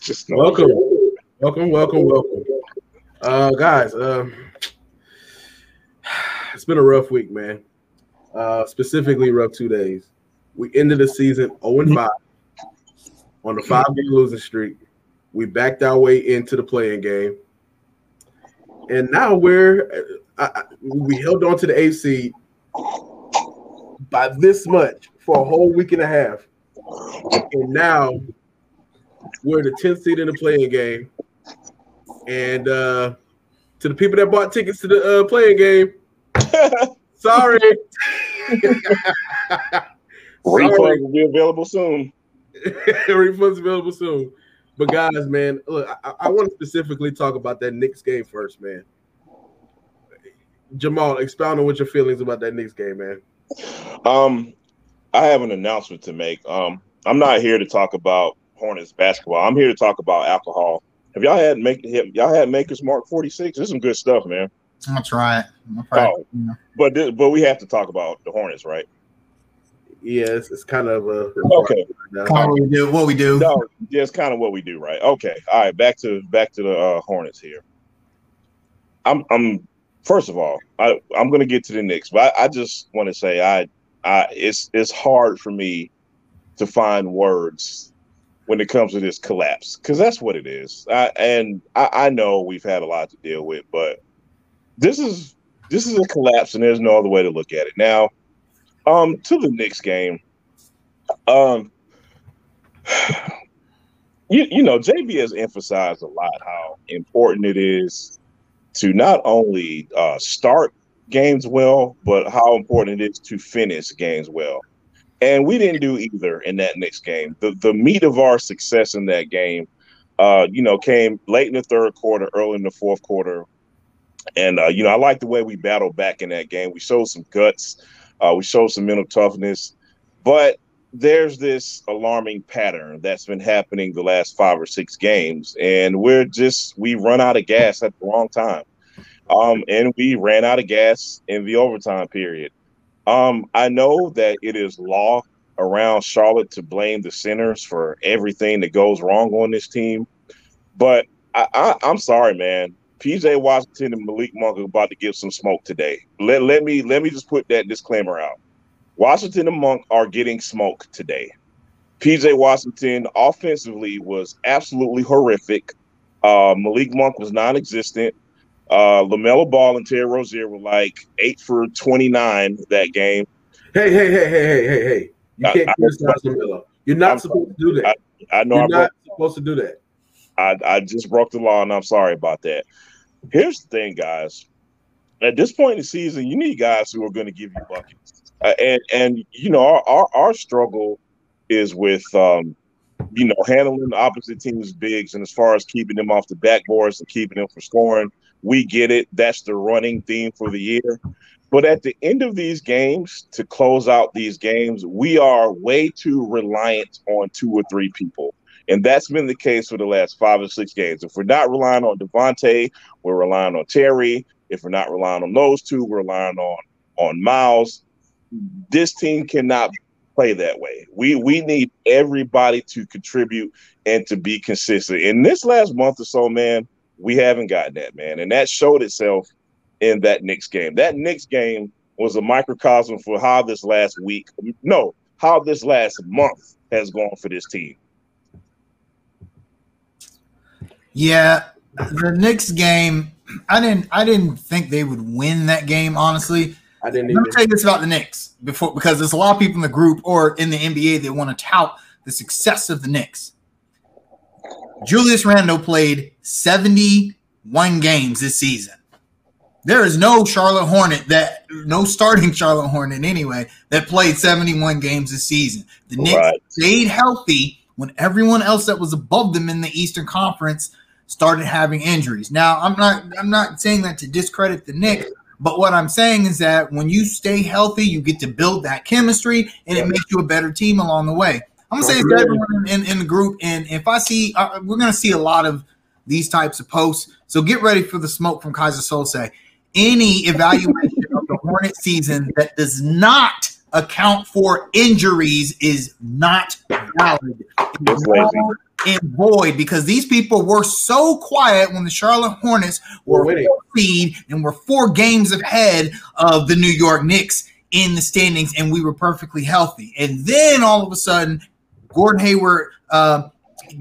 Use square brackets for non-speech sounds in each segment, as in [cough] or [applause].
Just welcome, welcome, welcome, welcome. Uh, guys, um, it's been a rough week, man. Uh, specifically, rough two days. We ended the season 0 and 5 on the five game losing streak. We backed our way into the play-in game. And now we're, uh, we held on to the AC by this much for a whole week and a half. And now we're the 10th seed in the play-in game. And uh, to the people that bought tickets to the uh, play-in game, [laughs] sorry. [laughs] [laughs] Refunds will be available soon. Refunds available soon. But guys, man, look, I, I want to specifically talk about that Knicks game first, man. Jamal, expound on what your feelings about that Knicks game, man. Um, I have an announcement to make. Um, I'm not here to talk about Hornets basketball. I'm here to talk about alcohol. Have y'all had make y'all had Maker's Mark 46? There's some good stuff, man. That's right. That's right. Oh, but this, but we have to talk about the Hornets, right? Yeah, it's, it's kind of a okay. Kind of what we do. What we do. No, yeah, it's kind of what we do, right? Okay. All right. Back to back to the uh, Hornets here. I'm I'm first of all, I I'm gonna get to the Knicks, but I, I just want to say I I it's it's hard for me to find words when it comes to this collapse because that's what it is. I, and I, I know we've had a lot to deal with, but this is this is a collapse, and there's no other way to look at it. Now, um, to the Knicks game, um, [sighs] you you know, JB has emphasized a lot how important it is to not only uh, start games well, but how important it is to finish games well. And we didn't do either in that Knicks game. The the meat of our success in that game, uh, you know, came late in the third quarter, early in the fourth quarter. And uh, you know, I like the way we battled back in that game. We showed some guts, uh, we showed some mental toughness, but there's this alarming pattern that's been happening the last five or six games, and we're just we run out of gas at the wrong time. Um, and we ran out of gas in the overtime period. Um, I know that it is law around Charlotte to blame the centers for everything that goes wrong on this team, but I, I'm sorry, man. PJ Washington and Malik Monk are about to give some smoke today. Let, let me let me just put that disclaimer out. Washington and Monk are getting smoke today. PJ Washington offensively was absolutely horrific. Uh, Malik Monk was non-existent. Uh, LaMelo Ball and Terry Rozier were like eight for 29 that game. Hey, hey, hey, hey, hey, hey, hey. You can't criticize LaMelo. You're not I'm supposed sorry. to do that. I, I know You're I'm not supposed to do that. I, I just broke the law and I'm sorry about that. Here's the thing, guys. At this point in the season, you need guys who are going to give you buckets. Uh, and and you know our, our, our struggle is with um, you know handling the opposite team's bigs and as far as keeping them off the backboards and keeping them from scoring we get it. That's the running theme for the year. But at the end of these games, to close out these games, we are way too reliant on two or three people. And that's been the case for the last five or six games. If we're not relying on Devontae, we're relying on Terry. If we're not relying on those two, we're relying on on Miles. This team cannot play that way. We we need everybody to contribute and to be consistent. In this last month or so, man, we haven't gotten that, man. And that showed itself in that Knicks game. That Knicks game was a microcosm for how this last week, no, how this last month has gone for this team. Yeah, the Knicks game, I didn't I didn't think they would win that game, honestly. I didn't Let me tell you this about the Knicks before because there's a lot of people in the group or in the NBA that want to tout the success of the Knicks. Julius Randle played 71 games this season. There is no Charlotte Hornet that no starting [laughs] Charlotte Hornet anyway that played 71 games this season. The Knicks right. stayed healthy when everyone else that was above them in the Eastern Conference started having injuries. Now, I'm not I'm not saying that to discredit the Knicks, but what I'm saying is that when you stay healthy, you get to build that chemistry and it makes you a better team along the way. I'm gonna say it's everyone in, in the group, and if I see, uh, we're gonna see a lot of these types of posts. So get ready for the smoke from Keyser Söze. Any evaluation of the Hornet season that does not account for injuries is not valid. and void because these people were so quiet when the Charlotte Hornets were winning. seed and were four games ahead of the New York Knicks in the standings, and we were perfectly healthy. And then all of a sudden, Gordon Hayward uh,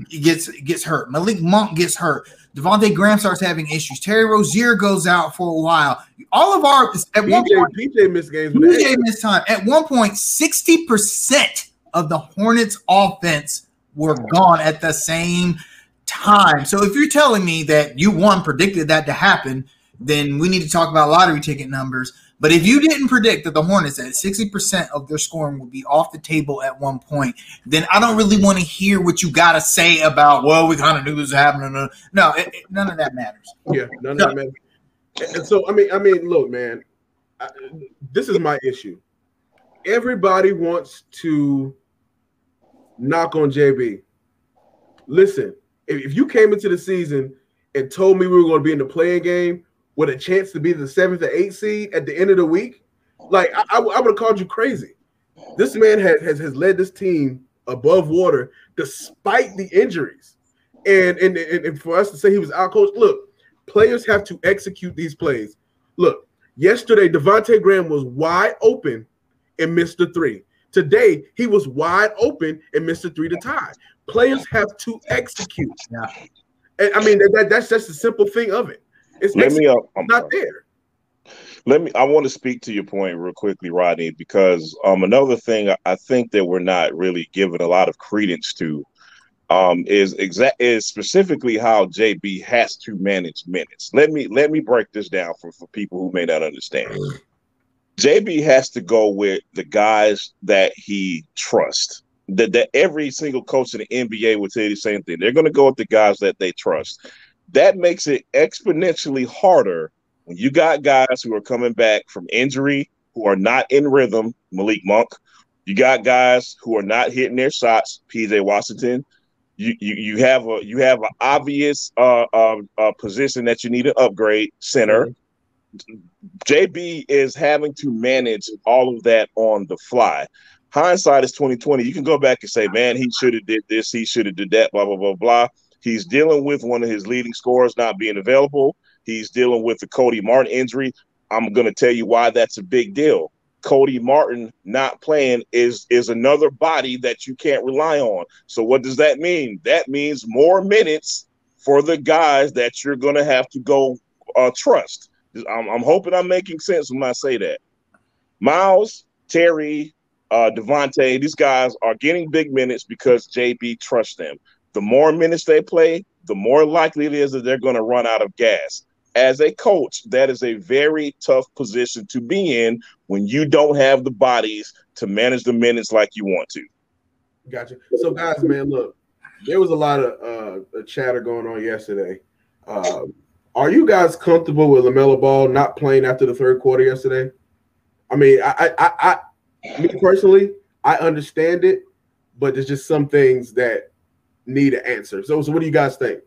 gets gets hurt. Malik Monk gets hurt. Devontae Graham starts having issues. Terry Rozier goes out for a while. All of our at one point, PJ missed games PJ missed time. At one point, 60% of the Hornets offense were gone at the same time. So if you're telling me that you one predicted that to happen, then we need to talk about lottery ticket numbers. But if you didn't predict that the Hornets at 60% of their scoring would be off the table at one point, then I don't really want to hear what you got to say about, well, we kind of knew this was happening. Uh, no, it, it- none of that matters. Yeah, none of that matters. And so I mean, I mean, look, man, I, this is my issue. Everybody wants to knock on JB. Listen, if, if you came into the season and told me we were going to be in the play-in game with a chance to be the seventh or eighth seed at the end of the week, like I, I, would have called you crazy. This man has, has has led this team above water despite the injuries, and and and, and for us to say he was out coached, look, players have to execute these plays. Look, yesterday Devontae Graham was wide open and missed the three. Today he was wide open and missed the three to tie. Players have to execute. Yeah. And I mean that, that- that's just the simple thing of it. It's Let me. Uh, I'm not there. Let me. I want to speak to your point real quickly, Rodney, because um, another thing I- I think that we're not really giving a lot of credence to um, is exact is specifically how JB has to manage minutes. Let me let me break this down for for people who may not understand. JB has to go with the guys that he trusts. That that every single coach in the NBA would say the same thing. They're going to go with the guys that they trust. That makes it exponentially harder when you got guys who are coming back from injury who are not in rhythm, Malik Monk. You got guys who are not hitting their shots, PJ Washington. You you, you have a you have an obvious uh, uh, uh, position that you need to upgrade, center. JB is having to manage all of that on the fly. Hindsight is twenty twenty. You can go back and say, "Man, he should have did this. He should have did that." Blah blah blah blah. He's dealing with one of his leading scorers not being available. He's dealing with the Cody Martin injury. I'm going to tell you why that's a big deal. Cody Martin not playing is is another body that you can't rely on. So what does that mean? That means more minutes for the guys that you're going to have to go uh, trust. I'm, I'm hoping I'm making sense when I say that. Miles, Terry, uh, Devontae, these guys are getting big minutes because JB trusts them. The more minutes they play, the more likely it is that they're going to run out of gas. As a coach, that is a very tough position to be in when you don't have the bodies to manage the minutes like you want to. Gotcha. So, guys, man, look, there was a lot of uh, chatter going on yesterday. Um, are you guys comfortable with Lamelo Ball not playing after the third quarter yesterday? I mean, I, I, I me personally, I understand it, but there's just some things that need an answer. So, so what do you guys think?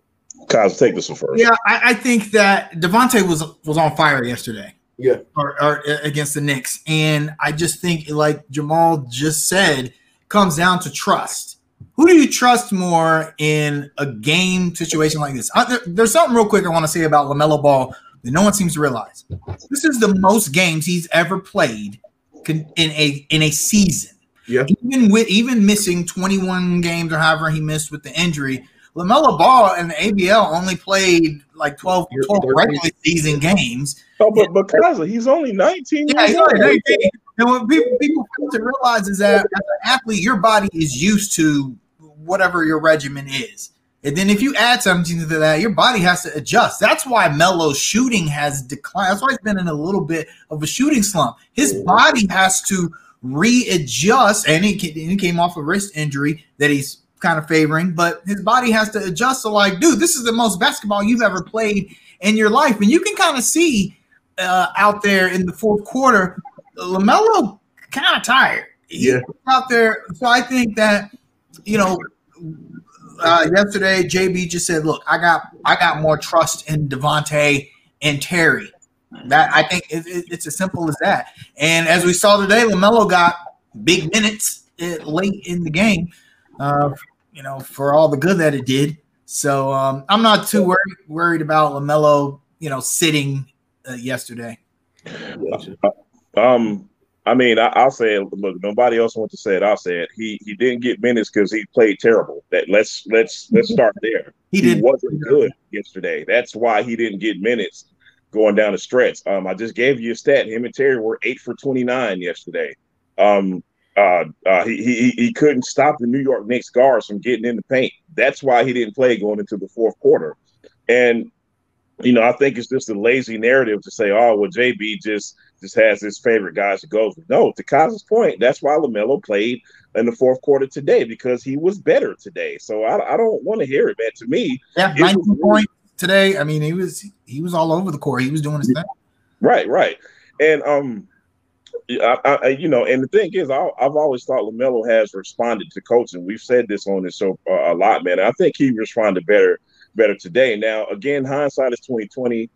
Kyle, take this one first. Yeah, I, I think that Devontae was was on fire yesterday. Yeah. Or, or against the Knicks, and I just think, like Jamal just said, comes down to trust. Who do you trust more in a game situation like this? Uh, there- there's something real quick I want to say about Lamelo Ball that no one seems to realize. This is the most games he's ever played in a in a season. Yeah. Even with even missing 21 games or however he missed with the injury, Lamelo Ball and the NBL only played like 12, 12 regular season games. Oh, but Kaiser, he's only 19 Yeah, years he's only 19. And what people, people fail to realize is that as an athlete, your body is used to whatever your regimen is. And then if you add something to that, your body has to adjust. That's why Melo's shooting has declined. That's why he's been in a little bit of a shooting slump. His body has to readjust, and he, he came off a wrist injury that he's kind of favoring, but his body has to adjust to like, dude, this is the most basketball you've ever played in your life. And you can kind of see uh, out there in the fourth quarter, LaMelo kind of tired. He's Yeah. out there. So I think that, you know, uh, yesterday JB just said, "Look, I got I got more trust in Devontae and Terry." That I think it, it- it's as simple as that. And as we saw today, Lamelo got big minutes uh, late in the game. Uh, you know, for all the good that it did. So um, I'm not too worried worried about Lamelo, you know, sitting uh, yesterday. Um, I mean, I, will say it. Look, nobody else wants to say it. I'll say it. He he didn't get minutes because he played terrible. That let's let's let's start there. He, he wasn't good yesterday. That's why he didn't get minutes going down the stretch. Um, I just gave you a stat. Him and Terry were eight for twenty nine yesterday. Um, uh, uh, he, he he couldn't stop the New York Knicks guards from getting in the paint. That's why he didn't play going into the fourth quarter. And you know, I think it's just a lazy narrative to say, "Oh, well, JB just just has his favorite guys to go." With. No, to Kaz's point, that's why Lamelo played in the fourth quarter today because he was better today. So I, I don't want to hear it, man. To me, yeah, nineteen points today. I mean, he was he was all over the court. He was doing his thing. Right, right, and um, I, I, you know, and the thing is, I, have always thought Lamelo has responded to coaching. We've said this on this show uh, a lot, man. I think he responded better, better today. Now, again, hindsight is twenty twenty.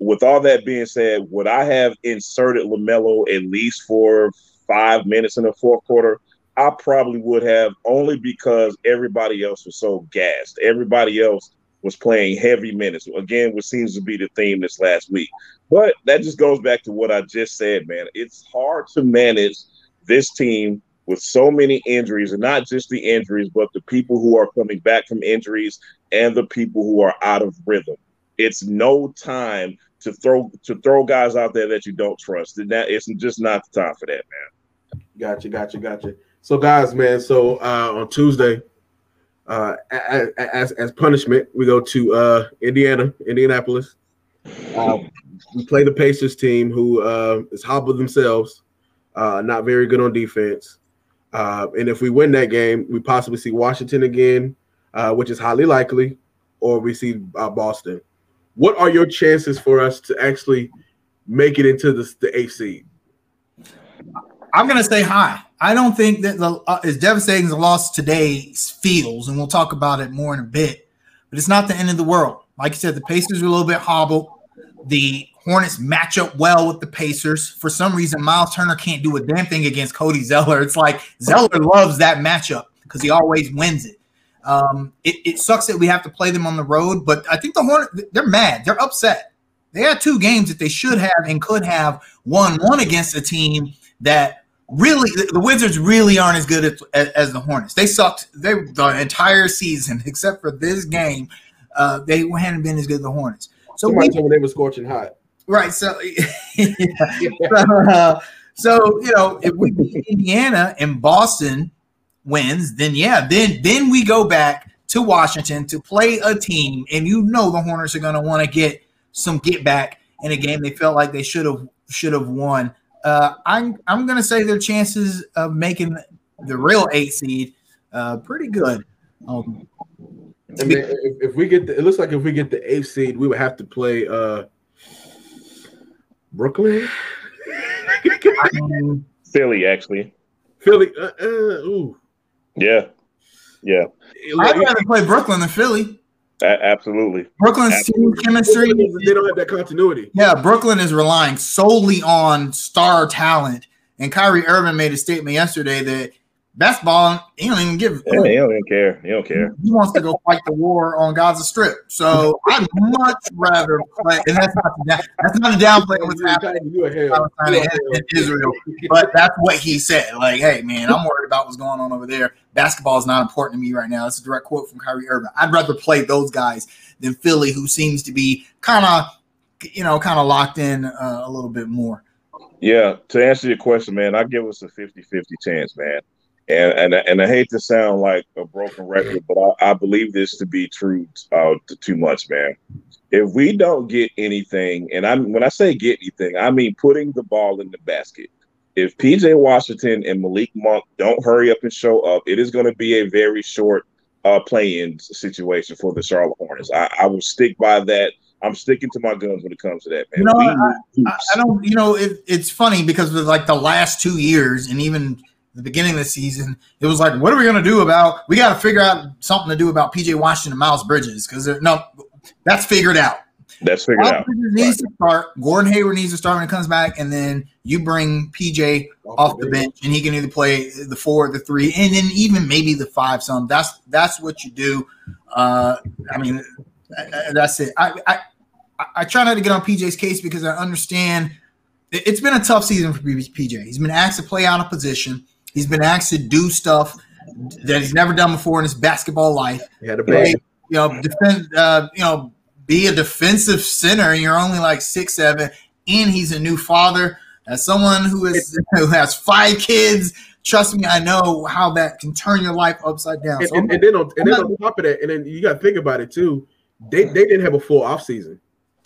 With all that being said, would I have inserted Lamelo at least for five minutes in the fourth quarter? I probably would have, only because everybody else was so gassed. Everybody else was playing heavy minutes. Again, what seems to be the theme this last week. But that just goes back to what I just said, man. It's hard to manage this team with so many injuries, and not just the injuries, but the people who are coming back from injuries and the people who are out of rhythm. It's no time to throw to throw guys out there that you don't trust. And that it's just not the time for that, man. Gotcha, gotcha, gotcha. So guys, man, so uh on Tuesday, uh, as as punishment, we go to uh, Indiana, Indianapolis. Uh, we play the Pacers team, who uh, is hobbled themselves, uh, not very good on defense. Uh, and if we win that game, we possibly see Washington again, uh, which is highly likely, or we see uh, Boston. What are your chances for us to actually make it into the, the eighth seed? I'm going to say high. I don't think that the uh, as devastating as the loss today feels, and we'll talk about it more in a bit. But it's not the end of the world. Like you said, the Pacers are a little bit hobbled. The Hornets match up well with the Pacers. For some reason, Miles Turner can't do a damn thing against Cody Zeller. It's like Zeller loves that matchup because he always wins it. Um, it. It sucks that we have to play them on the road, but I think the Hornets they're mad. They're upset. They had two games that they should have and could have won one against a team that really the Wizards really aren't as good as, as, the Hornets. They sucked they the entire season [laughs] except for this game. Uh, they hadn't been as good as the Hornets. So Somebody we, told me they were scorching hot. Right. So, [laughs] yeah. [laughs] so, uh, so, you know, if we beat Indiana and Boston wins, then yeah, then then we go back to Washington to play a team, and you know the Hornets are going to want to get some get back in a game they felt like they should have should have won uh, I'm I'm going to say their chances of making the real eight seed uh, pretty good. Um, I mean, if, if, we get the, it looks like if we get the eighth seed, we would have to play uh, Brooklyn, [laughs] Philly, actually. Philly, uh, uh, ooh, yeah, yeah. I'd rather play Brooklyn than Philly. A- absolutely. Brooklyn's absolutely. team chemistry. They don't have that continuity. Yeah, Brooklyn is relying solely on star talent. And Kyrie Irving made a statement yesterday that basketball, he don't even give. Yeah, he don't even care. He don't care. He wants to go fight the war on Gaza Strip. So [laughs] I'd much rather play. And that's not that's not a downplay what's happening in Israel, but that's what he said. Like, hey man, I'm worried about what's going on over there. Basketball is not important to me right now. That's a direct quote from Kyrie Irving. I'd rather play those guys than Philly, who seems to be kind of, you know, kind of locked in uh, a little bit more. Yeah, to answer your question, man, I give us a 50-50 chance, man and and and I hate to sound like a broken record, but I, I believe this to be true uh, too much, man. If we don't get anything, and I'm when I say get anything, I mean putting the ball in the basket. If PJ Washington and Malik Monk don't hurry up and show up, it is going to be a very short uh, play-in situation for the Charlotte Hornets. I, I will stick by that. I'm sticking to my guns when it comes to that, man. You know, I, I, don't. You know, it, it's funny because of like the last two years, and even the beginning of the season, it was like, what are we going to do about? We got to figure out something to do about PJ Washington and Miles Bridges because no, that's figured out. That's figured Miles out. Bridges needs to start. Gordon Hayward needs to start when he comes back, and then you bring PJ off the bench, and he can either play the four, the three, and then even maybe the five. Some that's that's what you do. Uh, I mean, that's it. I, I I try not to get on PJ's case because I understand it's been a tough season for PJ. He's been asked to play out of position. He's been asked to do stuff that he's never done before in his basketball life He had a baby. you know, defend, uh, you know, be a defensive center, and you're only like six seven, and he's a new father. As someone who is who has five kids, trust me, I know how that can turn your life upside down. And, So and, and then on, and then I'm on top of that, and then you got to think about it too. They they didn't have a full off season.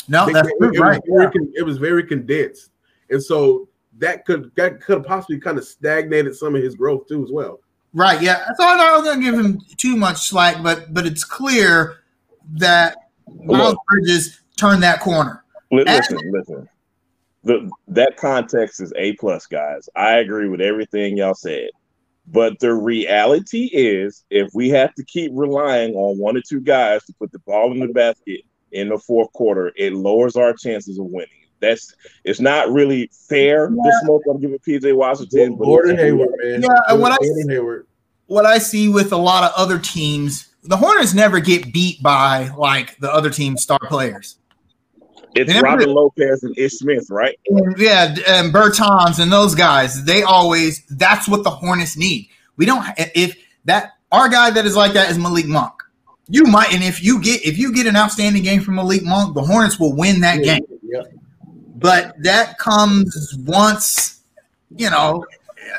no, They- that's it, right. was con- it was very condensed, and so that could that could possibly kind of stagnated some of his growth too as well. Right, yeah. I so I'm not going to give him too much slack, but but it's clear that Miles Look. Bridges turned that corner. Li- Listen, listen. The, that context is a plus, guys. I agree with everything y'all said. But the reality is, if we have to keep relying on one or two guys to put the ball in the basket in the fourth quarter, it lowers our chances of winning. That's it's not really fair. The smoke I'm giving PJ Washington, but Gordon it's- Hayward, man. Yeah, and what I- Gordon Hayward. What I see with a lot of other teams, the Hornets never get beat by like the other team's star players. It's never Robin. Lopez and Ish Smith, right? And, yeah, and Bertans and those guys, they always that's what the Hornets need. We don't if that our guy that is like that is Malik Monk. You might, and if you get if you get an outstanding game from Malik Monk, the Hornets will win that game. Yeah. But that comes once, you know,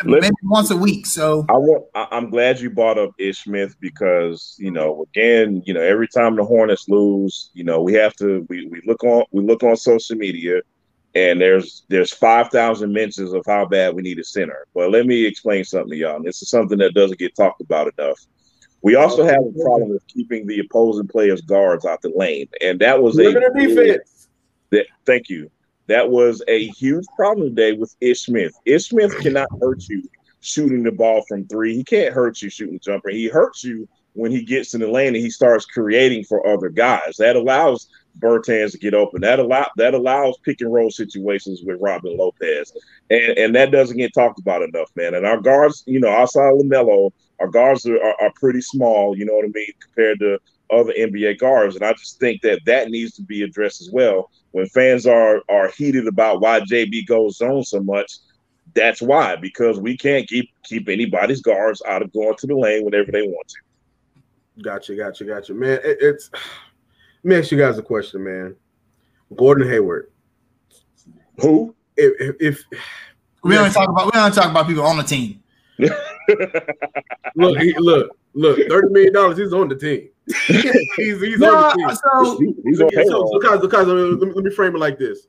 Let- maybe once a week. So I want. I- I'm glad you brought up Ish Smith because you know, again, you know, every time the Hornets lose, you know, we have to we, we look on we look on social media, and there's there's five thousand mentions of how bad we need a center. But let me explain something to y'all. And this is something that doesn't get talked about enough. We also have a problem with keeping the opposing players' guards out the lane, and that was a Look at the defense. that thank you. That was a huge problem today with Ish Smith. Ish Smith cannot hurt you shooting the ball from three. He can't hurt you shooting jumper. He hurts you when he gets in the lane and he starts creating for other guys. That allows Bertans to get open. That allow that allows pick and roll situations with Robin Lopez. And and that doesn't get talked about enough, man. And our guards, you know, outside of LaMelo, our guards are, are, are pretty small, you know what I mean, compared to other NBA guards. And I just think that that needs to be addressed as well. When fans are are heated about why JB goes zone so much, that's why because we can't keep keep anybody's guards out of going to the lane whenever they want to. Gotcha, gotcha, gotcha, man. It, it's [sighs] let me ask you guys a question, man. Gordon Hayward. Who? If, if, if we only talk about we only talk about people on the team. [laughs] look, he, look, look, thirty million dollars. He's on the team. [laughs] he's he's No, on the team. so He- he's on So, payroll. because because let me, let me frame it like this: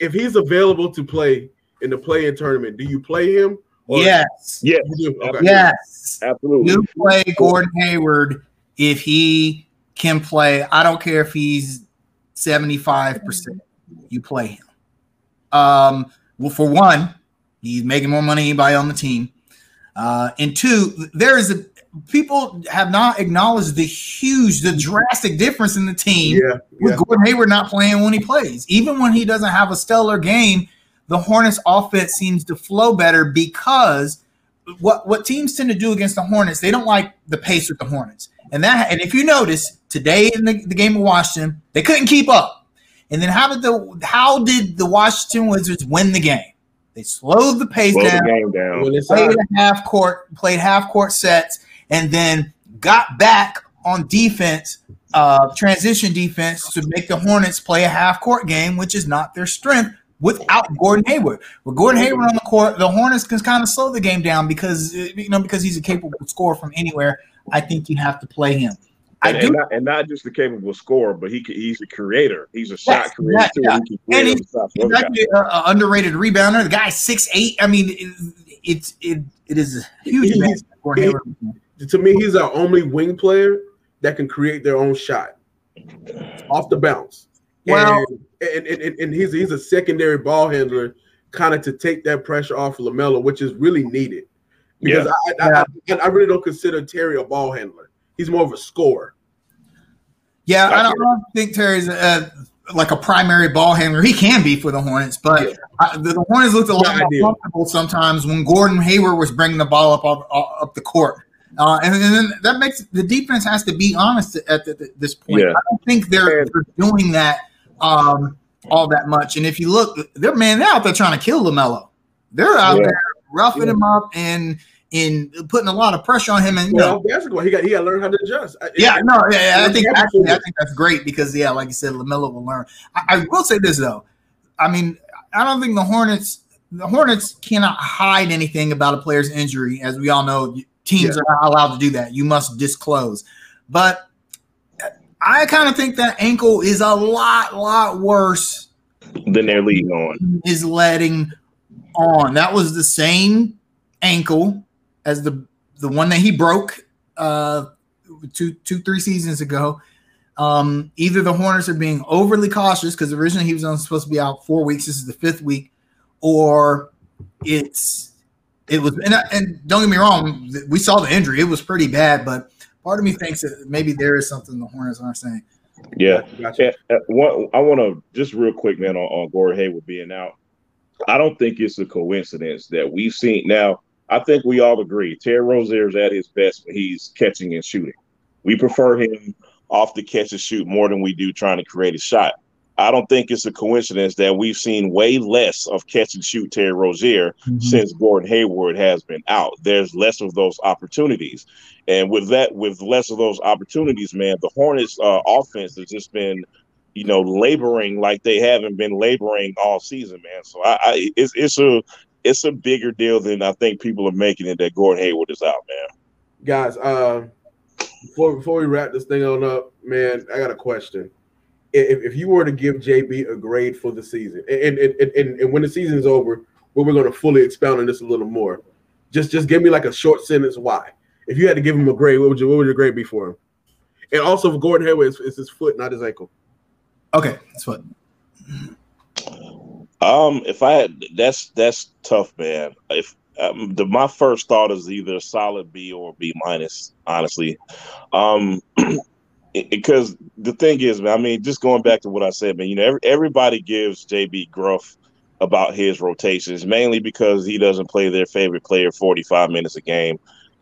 If he's available to play in the play-in tournament, do you play him? or- yes, Yes, Okay. yes. absolutely. You play Gordon Hayward if he can play. I don't care if he's 75%. You play him. Um, well, for one, he's making more money than anybody on the team. Uh, and two, there is a people have not acknowledged the huge, the drastic difference in the team Yeah, with yeah. Gordon Hayward not playing when he plays. Even when he doesn't have a stellar game, the Hornets offense seems to flow better because what what teams tend to do against the Hornets, they don't like the pace with the Hornets. And that and if you notice today in the, the game of Washington, they couldn't keep up. And then how did the how did the Washington Wizards win the game? They slowed the pace Slow down the game down. Played a half court, played half court sets, and then got back on defense, uh, transition defense to make the Hornets play a half court game, which is not their strength without Gordon Hayward. With Gordon Hayward on the court, the Hornets can kind of slow the game down because uh, you know because he's a capable scorer from anywhere. I think you have to play him. I and, do and not, and not just a capable scorer, but he he's a creator. He's a shot Yes, creator too. yeah. He And for He's actually an underrated rebounder. The guy's six eight. I mean, it's it, it is a huge He's- advantage for Gordon he- Hayward. To me, he's our only wing player that can create their own shot off the bounce. Well- and, and, and, and he's he's a secondary ball handler, kind of to take that pressure off of Lamelo, which is really needed. Because I, I, I, I really don't consider Terry a ball handler. He's more of a scorer. Yeah, I don't, I don't think Terry's a, like a primary ball handler. He can be for the Hornets, but yeah. I, the, the, Hornets looked a lot more comfortable sometimes when Gordon Hayward was bringing the ball up up, up the court. Uh, and, and, then that makes the defense has to be honest at the, the, this point. Yeah. I don't think they're, they're doing that um, all that much. And if you look, they're man, they're out there trying to kill Lamelo. They're out yeah. there roughing yeah. him up and in putting a lot of pressure on him. And you well, know, basketball, he got he got to learn how to adjust. Yeah, no, yeah, I think actually, I think that's great because yeah, like you said, Lamelo will learn. I, I will say this though, I mean, I don't think the Hornets the Hornets cannot hide anything about a player's injury, as we all know. Teams yeah. are not allowed to do that. You must disclose. But I kind of think that ankle is a lot, lot worse than they're leading on. Is letting on. That was the same ankle as the the one that he broke uh two two three seasons ago. Um, either the Hornets are being overly cautious because originally he was only supposed to be out four weeks. This is the fifth week, or it's it was and, and don't get me wrong, we saw the injury; it was pretty bad. But part of me thinks that maybe there is something the Hornets aren't saying. Yeah, gotcha. yeah. Uh, one, I want to just real quick, man, on, on Gordon Hayward being out. I don't think it's a coincidence that we've seen now. I think we all agree Terry Rozier is at his best when he's catching and shooting. We prefer him off the catch and shoot more than we do trying to create a shot. I don't think it's a coincidence that we've seen way less of catch and shoot Terry Rozier mm-hmm. since Gordon Hayward has been out. There's less of those opportunities. And with that, with less of those opportunities, man, the Hornets uh, offense has just been, you know, laboring like they haven't been laboring all season, man. So I, I it's it's a it's a bigger deal than I think people are making it that Gordon Hayward is out, man. Guys, uh, before before we wrap this thing on up, man, I got a question if, if you were to give JB a grade for the season, and and, and, and when the season is over, we're going to fully expound on this a little more. Just just give me like a short sentence why. If you had to give him a grade, what would you what would your grade be for him? And also for Gordon Hayward, it's, it's his foot, not his ankle. Okay, that's what. Um, if I had that's that's tough, man. If um, the my first thought is either a solid B or B minus, honestly. Um, [clears throat] because the thing is, man, I mean, just going back to what I said, man, you know, every, everybody gives JB gruff about his rotations, mainly because he doesn't play their favorite player 45 minutes a game.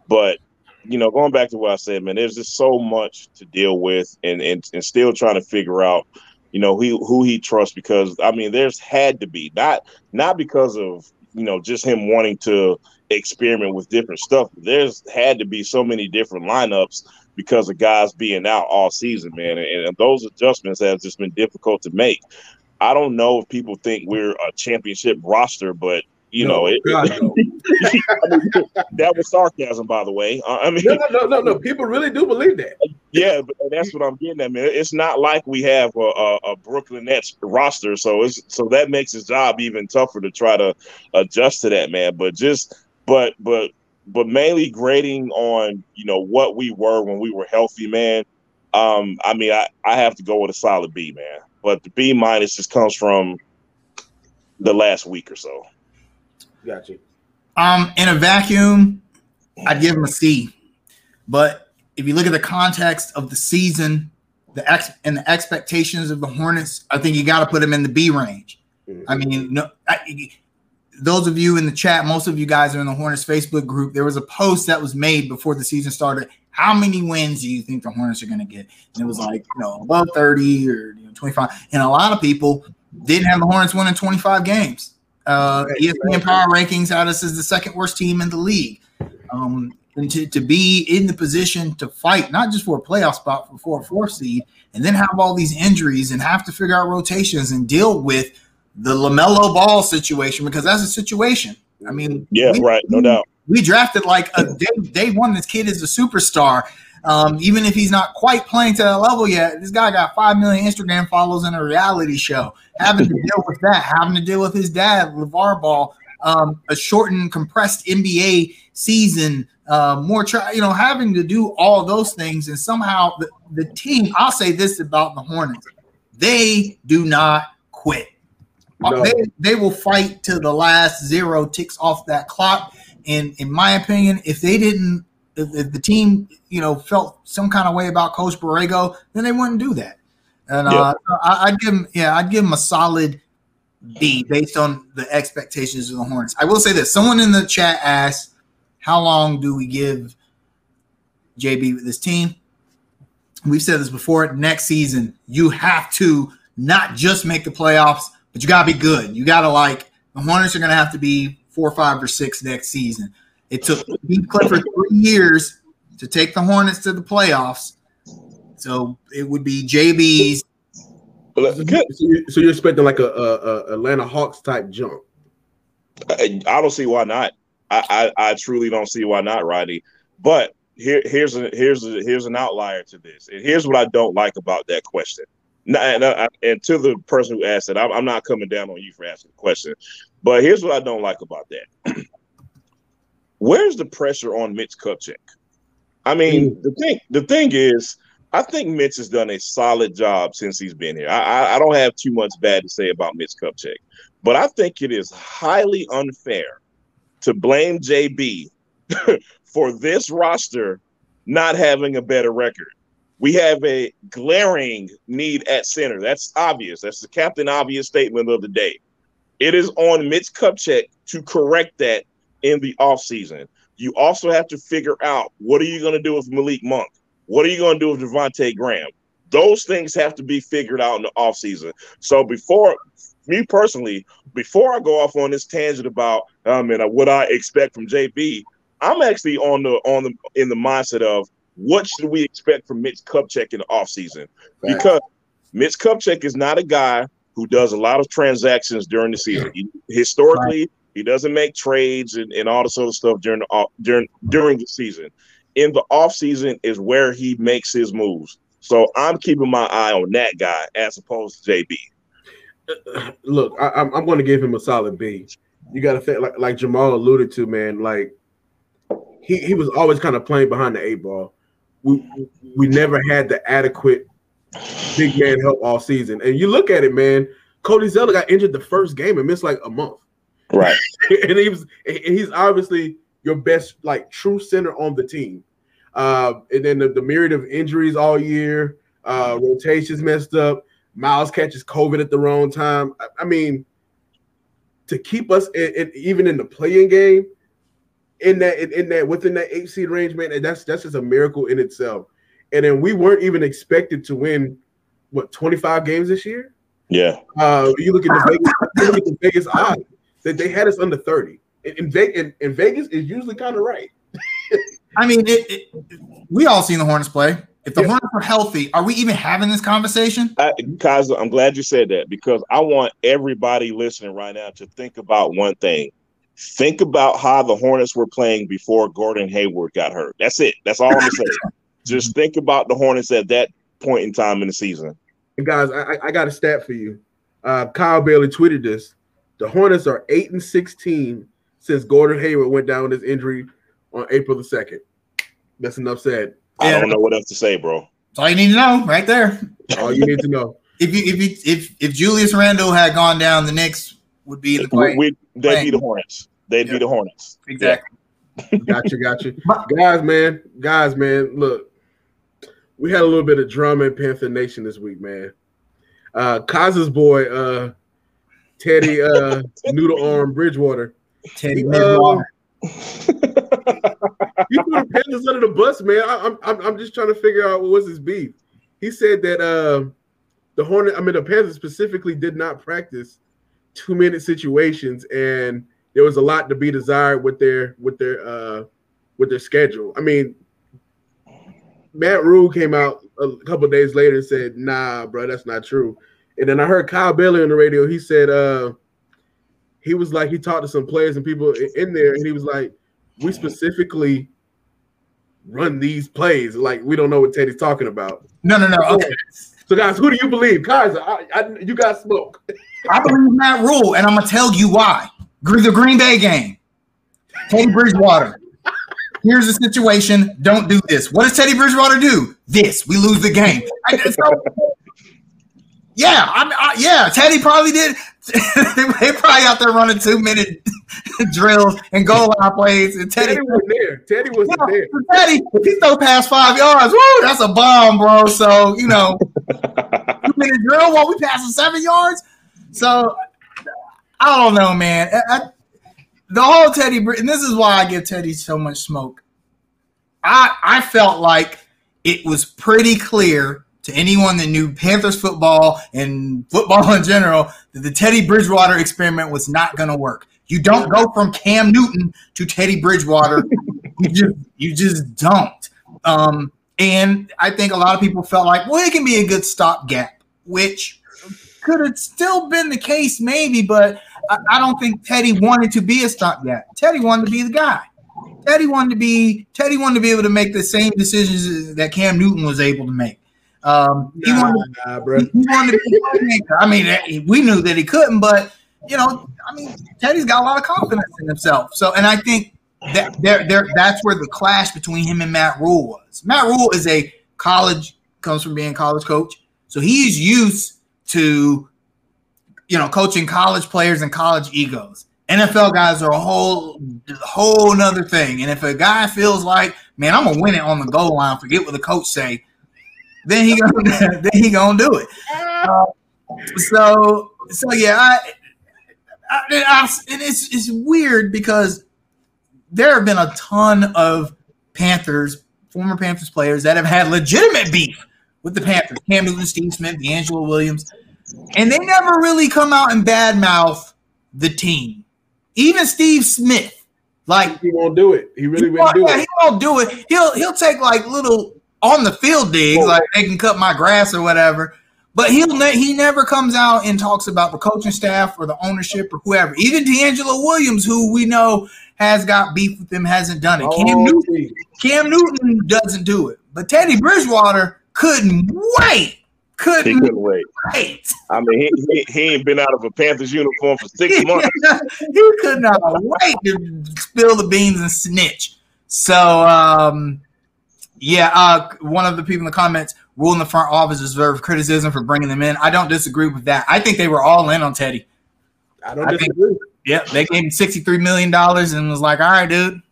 But, you know, going back to what I said, man, there's just so much to deal with and, and, and still trying to figure out, you know, who, who he trusts because, I mean, there's had to be, not not because of, you know, just him wanting to experiment with different stuff. There's had to be so many different lineups because of guys being out all season, man. And, and those adjustments have just been difficult to make. I don't know if people think we're a championship roster, but you no, know, it, God, no. [laughs] I mean, that was sarcasm, by the way. Uh, I mean, no, no, no, no, no. People really do believe that. [laughs] Yeah, but that's what I'm getting at, man. It's not like we have a, a, a Brooklyn Nets roster, so it's so that makes his job even tougher to try to adjust to that, man. But just, but, but but mainly grading on you know what we were when we were healthy, man. Um, I mean, I, I have to go with a solid B, man. But the B minus just comes from the last week or so. Gotcha. Um, in a vacuum, I'd give him a C. But if you look at the context of the season, the ex and the expectations of the Hornets, I think you got to put him in the B range. Mm-hmm. I mean, no, I, those of you in the chat, most of you guys are in the Hornets Facebook group. There was a post that was made before the season started. How many wins do you think the Hornets are going to get? And it was like, you know, above 30 or you know, 25. And a lot of people didn't have the Hornets winning 25 games. Uh, ESPN Power Rankings had us as the second worst team in the league. Um, and to, to be in the position to fight, not just for a playoff spot, but for a fourth seed, and then have all these injuries and have to figure out rotations and deal with – the LaMelo Ball situation because that's a situation. I mean, yeah, we, right, no doubt. We drafted like a day, day one. This kid is a superstar. Um, even if he's not quite playing to that level yet, this guy got five million Instagram followers in a reality show. Having to deal with that, having to deal with his dad, LaVar Ball, um, a shortened, compressed NBA season, uh, more try, you know, having to do all those things, and somehow the, the team. I'll say this about the Hornets: they do not quit. Uh, no. They, they will fight till the last zero ticks off that clock. And in my opinion, if they didn't if, if the team, you know, felt some kind of way about Coach Borrego, then they wouldn't do that. And uh, I, I'd give him, yeah, I'd give him a solid B based on the expectations of the Hornets. I will say this: someone in the chat asked, "How long do we give JB with this team?" We've said this before. Next season, you have to not just make the playoffs, but you gotta be good. You gotta like the Hornets are gonna have to be four, five, or six next season. It took Steve Clifford three years to take the Hornets to the playoffs. So it would be JB's so, you, so you're expecting like a, a, a, Atlanta Hawks type jump? I, I don't see why not. I, I, I truly don't see why not, Roddy. But here here's a here's a, here's an outlier to this, and here's what I don't like about that question. And, uh, and to the person who asked it, I'm, I'm not coming down on you for asking the question, but here's what I don't like about that. [clears throat] Where's the pressure on Mitch Kupchak? I mean, mm. the thing the thing is I think Mitch has done a solid job since he's been here. I, I, I don't have too much bad to say about Mitch Kupchak, but I think it is highly unfair to blame JB [laughs] for this roster not having a better record. We have a glaring need at center. That's obvious. That's the captain obvious statement of the day. It is on Mitch Kupchak to correct that in the offseason. You also have to figure out what are you going to do with Malik Monk? What are you going to do with Devonte Graham? Those things have to be figured out in the offseason. So before me personally, before I go off on this tangent about um, I mean what I expect from JB, I'm actually on the on the in the mindset of what should we expect from Mitch Kupchak in the offseason? Right. Because Mitch Kupchak is not a guy who does a lot of transactions during the season. He, historically, right. he doesn't make trades and, and all this other stuff during the during during the season in the offseason is where he makes his moves. So I'm keeping my eye on that guy as opposed to JB. Uh, look, I, am I'm going to give him a solid B. You got to think like like Jamal alluded to, man. Like he he was always kind of playing behind the eight ball. We we never had the adequate big man help all season. And you look at it, man. Cody Zeller got injured the first game and missed like a month. Right. [laughs] and he was and he's obviously your best like true center on the team. Uh, and then the, the myriad of injuries all year, uh, rotations messed up. Miles catches COVID at the wrong time. I, I mean, to keep us in, in, even in the play-in game, in that in, in, that within that eight seed range, man, and that's that's just a miracle in itself. And then we weren't even expected to win what 25 games this year. Yeah. Uh, you look at the Vegas, you look at the Vegas odds that they had us under 30 in, in, in Vegas is usually kind of right. I mean, it, it, we all seen the Hornets play. If the yeah. Hornets are healthy, are we even having this conversation? I, Kaiser, I'm glad you said that because I want everybody listening right now to think about one thing. Think about how the Hornets were playing before Gordon Hayward got hurt. That's it. That's all I'm gonna say. [laughs] Just think about the Hornets at that point in time in the season. And guys, I, I got a stat for you. Uh, Kyle Bailey tweeted this. The Hornets are eight and sixteen since Gordon Hayward went down with his injury on April the 2nd. That's enough said. I don't know what else to say, bro. That's all you need to know right there. all you need to know. [laughs] if you if you if if Julius Randle had gone down, the Knicks would be in the play. We, they'd be the Hornets. They'd yep. be the Hornets. Exactly. Yeah. gotcha, gotcha. [laughs] guys, man, guys, man, look, we had a little bit of drama in Panther Nation this week, man. Uh Kaza's boy, uh Teddy uh [laughs] Noodle Arm Bridgewater Teddy uh, [laughs] you put the Panthers under the bus, man. I, am I'm, I'm just trying to figure out what was his beef. He said that uh, the Hornet, I mean, the Panthers specifically did not practice two minute situations, and there was a lot to be desired with their with their uh, with their schedule. I mean, Matt Rhule came out a couple days later and said, "Nah, bro, that's not true." And then I heard Kyle Bailey on the radio. He said, uh, he was like he talked to some players and people in there, and he was like, "We specifically run these plays. Like we don't know what Teddy's talking about." No, no, no. Okay. So guys, who do you believe, Kaiser? I, I, you got smoke. [laughs] I believe Matt Rhule, and I'm gonna tell you why. The Green Bay game, Teddy Bridgewater. Here's the situation. Don't do this. What does Teddy Bridgewater do? This. We lose the game. [laughs] yeah, I, I, yeah. Teddy probably did. [laughs] they probably out there running two minute [laughs] drills and goal line plays. And Teddy, Teddy wasn't there. Teddy wasn't Yeah, there. Teddy, if he throw past five yards, woo, that's a bomb, bro. So you know, two minute drill while we passing seven yards. So I don't know, man. I, I- the whole Teddy, and this is why I give Teddy so much smoke. I I felt like it was pretty clear to anyone that knew Panthers football and football [laughs] in general that the Teddy Bridgewater experiment was not going to work. You don't go from Cam Newton to Teddy Bridgewater. [laughs] you just you just don't. Um, and I think a lot of people felt like, well, it can be a good stopgap, which could have still been the case, maybe, but I, I don't think Teddy wanted to be a stopgap. Teddy wanted to be the guy. Teddy wanted to be Teddy wanted to be able to make the same decisions that Cam Newton was able to make. Um, he Nah, wanted nah, bro. he wanted to be playmaker. I mean, eh, we knew that he couldn't, but you know, I mean, Teddy's got a lot of confidence in himself. So, and I think that there, there, that's where the clash between him and Matt Rhule was. Matt Rhule is a college, comes from being a college coach, so he's used to, you know, coaching college players and college egos. NFL guys are a whole, whole nother thing. And if a guy feels like, man, I'm gonna win it on the goal line, forget what the coach say, then he [laughs] gonna, then he gonna do it. Uh, so, so yeah, I, I, I, and it's it's weird because there have been a ton of Panthers, former Panthers players that have had legitimate beef with the Panthers. Cam Newton, Steve Smith, DeAngelo Williams, and they never really come out and badmouth the team. Even Steve Smith, like He won't do it. He really well, won't do yeah, it. he won't do it. He'll he'll take like little on the field digs, like they can cut my grass or whatever. But he'll ne- he never comes out and talks about the coaching staff or the ownership or whoever. Even DeAngelo Williams, who we know has got beef with him, hasn't done it. Oh, Cam Oh, Newton. Cam Newton doesn't do it, but Teddy Bridgewater couldn't wait. Couldn't couldn't wait. wait. I mean, he, he, he ain't been out of a Panthers uniform for six [laughs] months. he could not wait to spill the beans and snitch. So, um, yeah, uh, one of the people in the comments, Rhule in the front office deserve criticism for bringing them in. I don't disagree with that. I think they were all in on Teddy. I don't I think- disagree. Yep, they gave him sixty-three million dollars and was like, "All right, dude,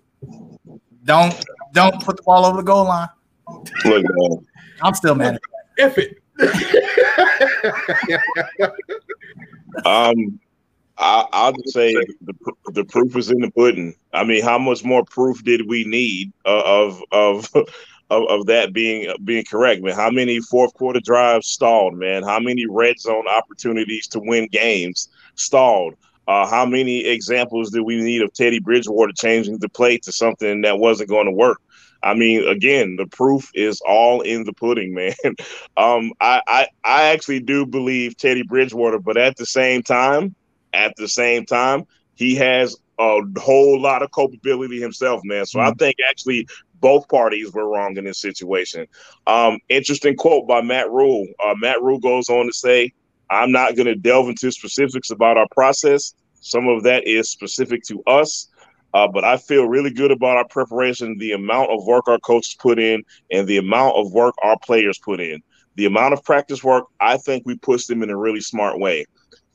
don't don't put the ball over the goal line." Look, man, I'm still mad. At F it. um, I, I'll just say the, the proof is in the pudding. I mean, how much more proof did we need uh, of of of, of that being being correct, man? How many fourth quarter drives stalled, man? How many red zone opportunities to win games stalled? Uh, how many examples do we need of Teddy Bridgewater changing the play to something that wasn't going to work? I mean, again, the proof is all in the pudding, man. [laughs] um, I, I I actually do believe Teddy Bridgewater, but at the same time, at the same time, he has a whole lot of culpability himself, man. So I think actually both parties were wrong in this situation. Um, interesting quote by Matt Rhule. Uh, Matt Rhule goes on to say, I'm not going to delve into specifics about our process. Some of that is specific to us. Uh, but I feel really good about our preparation, the amount of work our coaches put in, and the amount of work our players put in. The amount of practice work, I think we pushed them in a really smart way.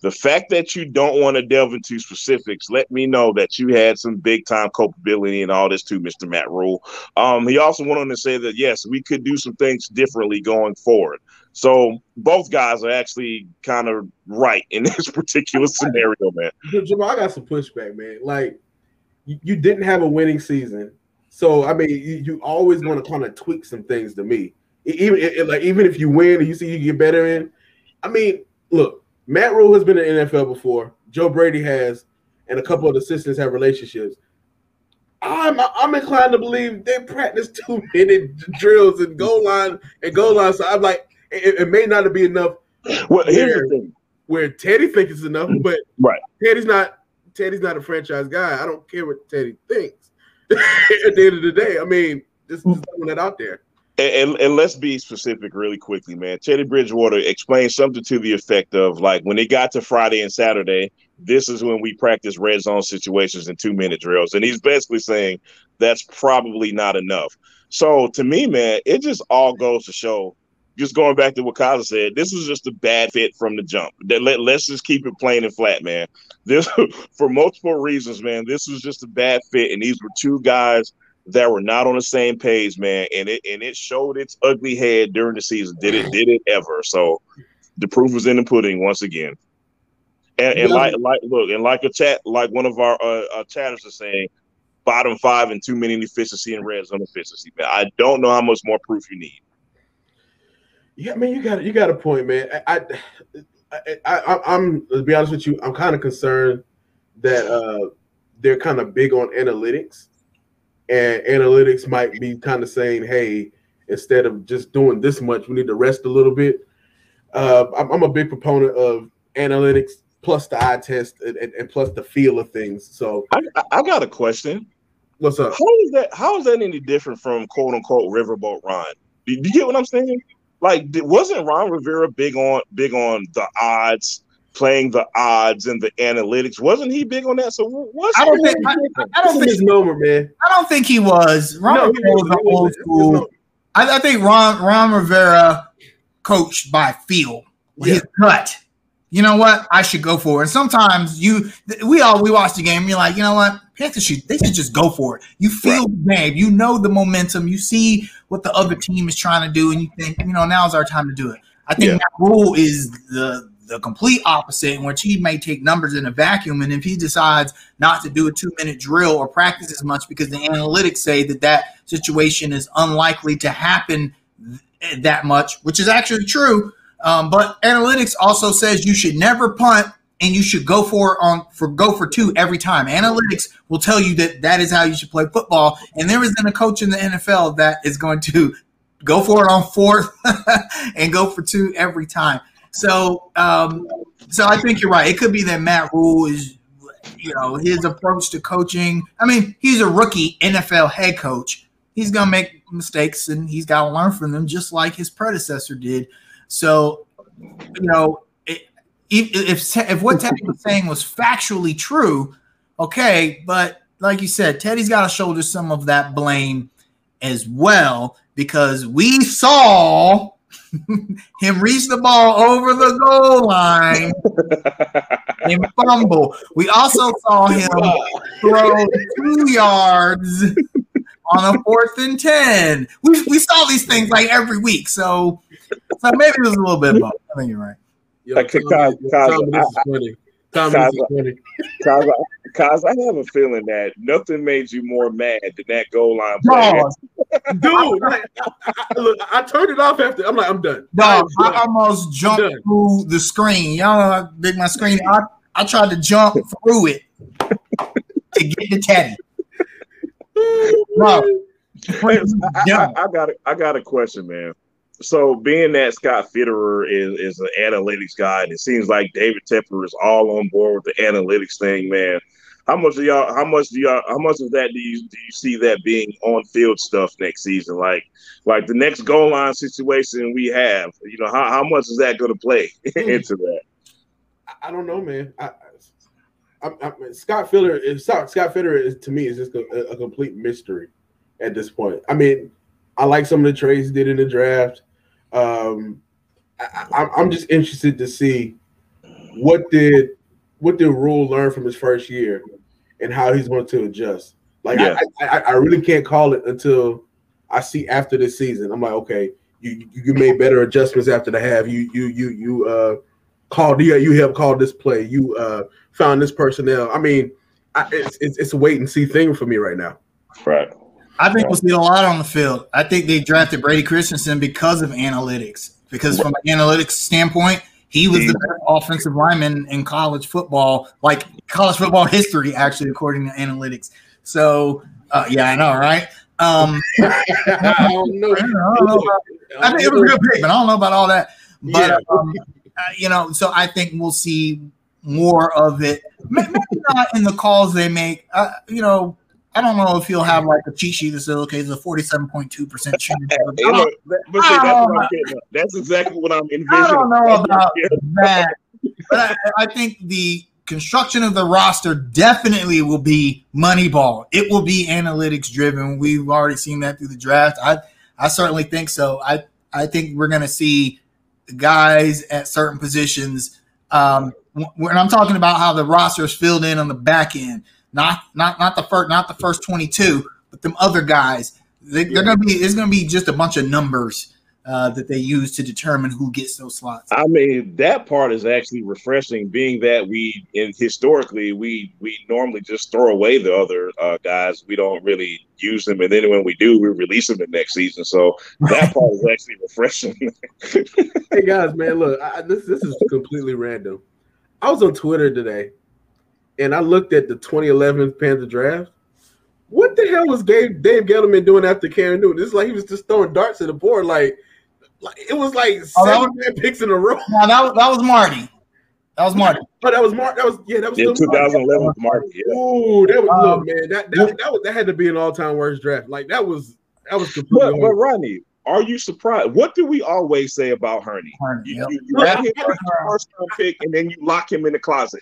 The fact that you don't want to delve into specifics, let me know that you had some big time culpability in all this too, Mr. Matt Rhule. Um, he also went on to say that yes, we could do some things differently going forward. So both guys are actually kind of right in [laughs] this particular scenario, man. Jamal, I got some pushback, man. Like you, didn't have a winning season, so I mean, you, you always want to kind of tweak some things to me. Even it- like even if you win and you see you get better in, I mean, look, Matt Rhule has been in the NFL before. Joe Brady has, and a couple of the assistants have relationships. I'm I'm inclined to believe they practice two [laughs] minute drills and goal line and goal line. So I'm like, it, it may not be enough Well, here's the thing. where Teddy thinks it's enough, but Right. Teddy's not Teddy's not a franchise guy. I don't care what Teddy thinks. [laughs] At the end of the day, I mean, just, just throwing that out there. And, and, and let's be specific really quickly, man. Teddy Bridgewater explained something to the effect of like when it got to Friday and Saturday, this is when we practice red zone situations and two minute drills. And he's basically saying that's probably not enough. So to me, man, it just all goes to show just going back to what Kaza said, this was just a bad fit from the jump. Let, let's just keep it plain and flat, man. This [laughs] for multiple reasons, man. This was just a bad fit, and these were two guys that were not on the same page, man. And it and it showed its ugly head during the season. Did it? Did it ever? So the proof was in the pudding once again. And, and like like look, and like a chat, like one of our uh, uh, chatters is saying, bottom five and too many efficiency and red zone efficiency. Man, I don't know how much more proof you need. Yeah, I mean, you got you got a point, man. I, I, I, I'm to be honest with you, I'm kind of concerned that uh, they're kind of big on analytics, and analytics might be kind of saying, "Hey, instead of just doing this much, we need to rest a little bit." Uh, I'm, I'm, a big proponent of analytics plus the eye test and, and, plus the feel of things. So I, I got a question. What's up? How is that? How is that any different from quote unquote Riverboat Ron? Do, do you get what I'm saying? Like, wasn't Ron Rivera big on big on the odds, playing the odds and the analytics? Wasn't he big on that? So what's I don't think I, I don't think his moment, man. I don't think he was. Ron no, Rivera was, was old school. I, I, think Ron Ron Rivera coached by feel, yeah. his gut. You know what? I should go for it. And sometimes you, we all we watch the game. you're like, you know what? Panthers should they should just go for it. You feel the game. You know the momentum. You see what the other team is trying to do, and you think, you know, now's our time to do it. I think yeah. that Rhule is the the complete opposite, in which he may take numbers in a vacuum, and if he decides not to do a two minute drill or practice as much because the analytics say that that situation is unlikely to happen that much, which is actually true. Um, but analytics also says you should never punt and you should go for on for go for two every time. Analytics will tell you that that is how you should play football. And there isn't a coach in the NFL that is going to go for it on fourth [laughs] and go for two every time. So, um, so I think you're right. It could be that Matt Rhule is, you know, his approach to coaching. I mean, he's a rookie NFL head coach. He's gonna make mistakes and he's got to learn from them, just like his predecessor did. So, you know, if if, if what Teddy was saying was factually true, okay, but like you said, Teddy's got to shoulder some of that blame as well because we saw [laughs] him reach the ball over the goal line [laughs] and fumble. We also saw him throw two yards on a fourth and ten. We, we saw these things like every week, so so maybe it was a little bit both. I think you're right. Yo, like, Tom, cause, Tom, this funny. Tom, cause, funny. Cause, cause I have a feeling that nothing made you more mad than that goal line play. [laughs] Dude, like, I, I, look, I turned it off after. I'm like, I'm done. Dog, I, almost jumped through the screen. Y'all know how big my screen. I, I tried to jump through it [laughs] to get the Teddy. Bro, [laughs] I, I, I, got a, I got a question, man so being that Scott Fitterer is, is an analytics guy, and it seems like David Tepper is all on board with the analytics thing, man. How much do y'all? How much do y'all? How much of that do you do you see that being on field stuff next season? Like, like the next goal line situation we have. You know, how, how much is that going to play [laughs] hmm. into that? I don't know, man. I, I, I, Scott Fitterer is Scott Fitterer is to me is just a, a complete mystery at this point. I mean, I like some of the trades he did in the draft. Um, I, am just interested to see what did what did Rhule learn from his first year and how he's going to adjust. Like yeah. I, I, I, really can't call it until I see after this season. I'm like, okay, you you made better adjustments after the half. You you you you uh called yeah you helped call this play. You uh found this personnel. I mean, I, it's, it's it's a wait and see thing for me right now. Right. I think we'll see a lot on the field. I think they drafted Brady Christensen because of analytics. Because from an analytics standpoint, he was the best offensive lineman in college football, like college football history, actually, according to analytics. So, uh, yeah, I know, right? Um, [laughs] I don't know. I, think it was a good pick, but I don't know about all that. But yeah. um, uh, you know, so I think we'll see more of it. Maybe not in the calls they make. Uh, you know, I don't know if he'll have like a cheat sheet that says, okay, it's a 47.2% chance. That's exactly what I'm envisioning. I don't know about that. But I, I, think the construction of the roster definitely will be Moneyball. It will be analytics driven. We've already seen that through the draft. I, I certainly think so. I, I think we're going to see guys at certain positions. Um, when I'm talking about how the roster is filled in on the back end, not not not the first not the first 22, but them other guys. They, are going to be it's going to be just a bunch of numbers uh, that they use to determine who gets those slots. I mean, that part is actually refreshing, being that we, in historically, we we normally just throw away the other uh, guys. We don't really use them, and then when we do, we release them the next season. So that [laughs] part is actually refreshing. [laughs] hey guys, man, look, I, this this is completely random. I was on Twitter today, and I looked at the 2011 Panther draft. What the hell was Dave, Dave Gettleman doing after Cam Newton? It's like he was just throwing darts at the board, like like it was like oh, seven was, picks in a row. No, that was that was Marty. That was Marty. [laughs] Oh, that was Mark. That was yeah. That was yeah, 2011 was Marty. Yeah. Ooh, that was um, look, man. That that, that, was, that had to be an all time worst draft. Like that was that was completely. But, but Ronnie, are you surprised? What do we always say about Hurney? Hurney you, yep. you, you yeah. him first round pick, and then you lock him in the closet.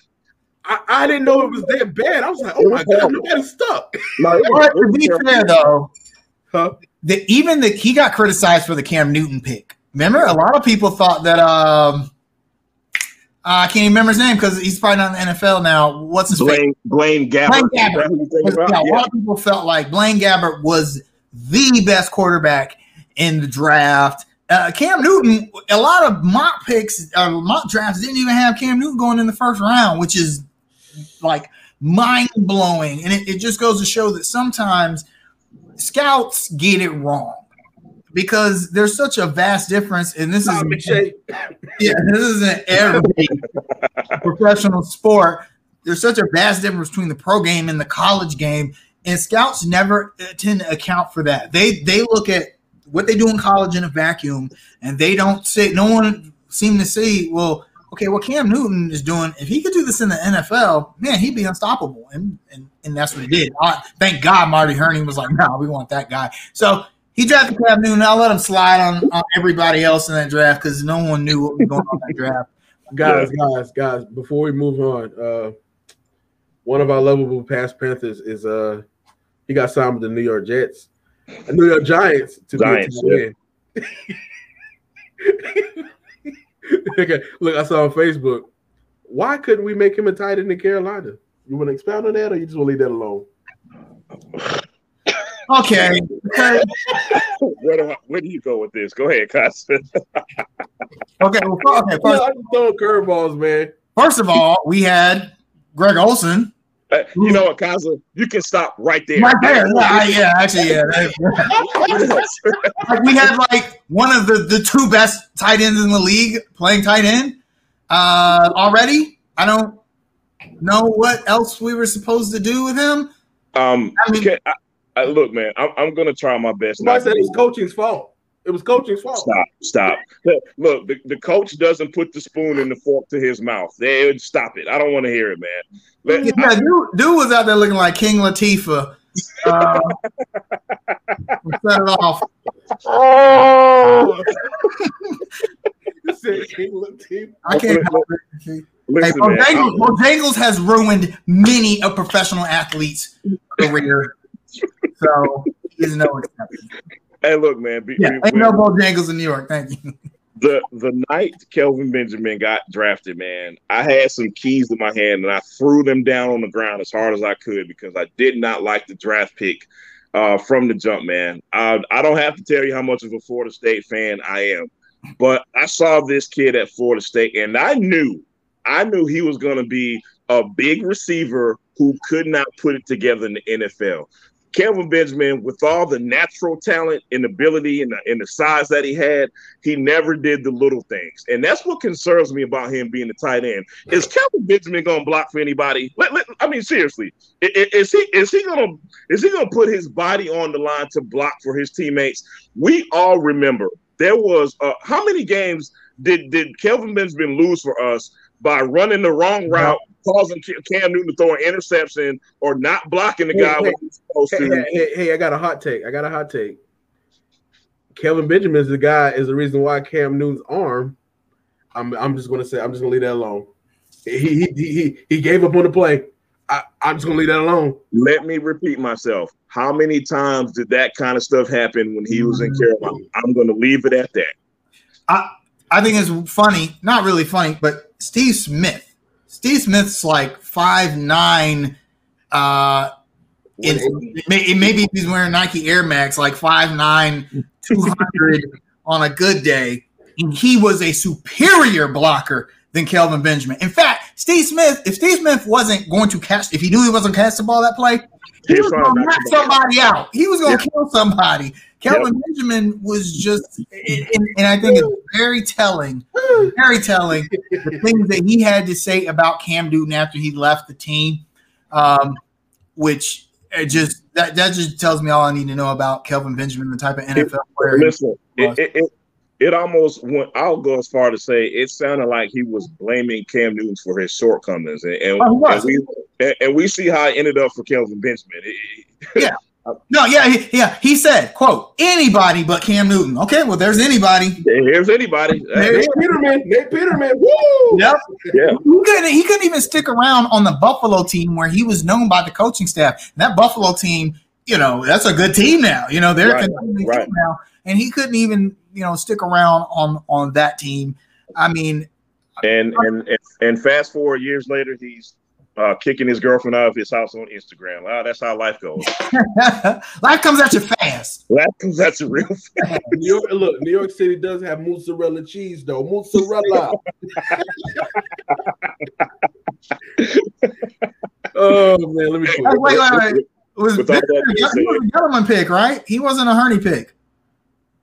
I, I didn't know it was that bad. I was like, oh my god, nobody's stuck. [laughs] No, to be fair though, huh? the, even the he got criticized for the Cam Newton pick. Remember, a lot of people thought that um, I can't even remember his name because he's probably not in the NFL now. What's his Blaine name? Blaine Gabbert. Blaine Gabbert. Yeah, yeah. A lot of people felt like Blaine Gabbert was the best quarterback in the draft. Uh, Cam Newton, a lot of mock picks, uh, mock drafts didn't even have Cam Newton going in the first round, which is like mind blowing. And it, it just goes to show that sometimes scouts get it wrong because there's such a vast difference, and this is [laughs] yeah, this is an every [laughs] professional sport. There's such a vast difference between the pro game and the college game, and scouts never tend to account for that. They they look at what they do in college in a vacuum, and they don't say no one seem to see well okay, what Cam Newton is doing, if he could do this in the NFL, man, he'd be unstoppable. And and, and that's what he did. I, thank God Marty Hurney was like, [laughs] no, we want that guy. So he drafted Cam Newton. I'll let him slide on, on everybody else in that draft because no one knew what was going on in that draft. [laughs] guys, guys, guys, before we move on, uh, one of our lovable past Panthers is uh he got signed with the New York Jets, the New York Giants to Giants, be a yeah. [laughs] [laughs] okay, look, I saw on Facebook. Why couldn't we make him a tight end in Carolina? You want to expound on that, or you just want to leave that alone? [laughs] Okay. [laughs] where do I, where do you go with this? Go ahead, Costin. okay. Well, okay. First, I just throwing curveballs, man. First of all, we had Greg Olsen. Uh, you know what, Kaza? You can stop right there. Right there. Yeah, yeah actually, yeah. [laughs] like we had like one of the, the two best tight ends in the league playing tight end uh, already. I don't know what else we were supposed to do with him. Um, I mean, I, I, look, man, I'm, I'm going to try my best. I said it's coaching's fault. It was coaching's fault. Stop, stop. Look, the, the coach doesn't put the spoon in the fork to his mouth. They stop it. I don't want to hear it, man. Let, yeah, I, dude, dude, was out there looking like King Latifah. Uh, set it off. Oh. [laughs] I can't. Listen, hey, Bojangles, Bojangles has ruined many a professional athlete's career, so he's no exception. Hey, look, man. Be, yeah, ain't no Bojangles in New York. Thank you. The the night Kelvin Benjamin got drafted, man, I had some keys in my hand and I threw them down on the ground as hard as I could because I did not like the draft pick uh, from the jump, man. I, I don't have to tell you how much of a Florida State fan I am, but I saw this kid at Florida State and I knew, I knew he was going to be a big receiver who could not put it together in the NFL. Kelvin Benjamin, with all the natural talent and ability and the, and the size that he had, he never did the little things, and that's what concerns me about him being the tight end. Is Kelvin Benjamin going to block for anybody? Let, let, I mean, seriously, is, is he is he going to is he going to put his body on the line to block for his teammates? We all remember there was uh, how many games did did Kelvin Benjamin lose for us by running the wrong route, causing Cam Newton to throw an interception or not blocking the hey, guy hey, supposed hey, to. Hey, hey, I got a hot take. I got a hot take. Kelvin Benjamin is the guy is the reason why Cam Newton's arm. I'm I'm just gonna say I'm just gonna leave that alone. He he he he gave up on the play. I, I'm just gonna leave that alone. Let me repeat myself. How many times did that kind of stuff happen when he was in mm. Carolina? I'm going to leave it at that. I I think it's funny, not really funny, but Steve Smith. Steve Smith's like five nine. Uh, in, maybe if he's wearing Nike Air Max, like 5'9", 200 on a good day, and he was a superior blocker than Kelvin Benjamin. In fact, Steve Smith, if Steve Smith wasn't going to catch, if he knew he wasn't catch the ball that play, he, was going to knock somebody out. He was going to kill somebody. Kelvin yep. Benjamin was just, and, and, I think it's very telling, very telling the things that he had to say about Cam Newton after he left the team, um, which just that that just tells me all I need to know about Kelvin Benjamin, the type of NFL player. Listen, it, it, it almost went. I'll go as far to say it sounded like he was blaming Cam Newton for his shortcomings, and, and, oh, and we and, we see how it ended up for Kelvin Benjamin. yeah. [laughs] No, yeah, he, yeah. He said, "quote Anybody but Cam Newton." Okay, well, there's anybody. There's anybody. Nate Peterman. Nate Peterman. Woo! Yep. Yeah. He couldn't. He couldn't even stick around on the Buffalo team where he was known by the coaching staff. And that Buffalo team, you know, that's a good team now. You know, they're right, a right. team now, and he couldn't even you know stick around on on that team. I mean, and and and fast forward years later, he's uh, kicking his girlfriend out of his house on Instagram. Wow, that's how life goes. [laughs] life comes at you fast. Life comes at you real fast. [laughs] New York, look, New York City does have mozzarella cheese, though. Mozzarella. [laughs] oh man, let me. Wait, wait, wait, wait. It was, Victor, he was a Gettleman pick, right? He wasn't a Hurney pick.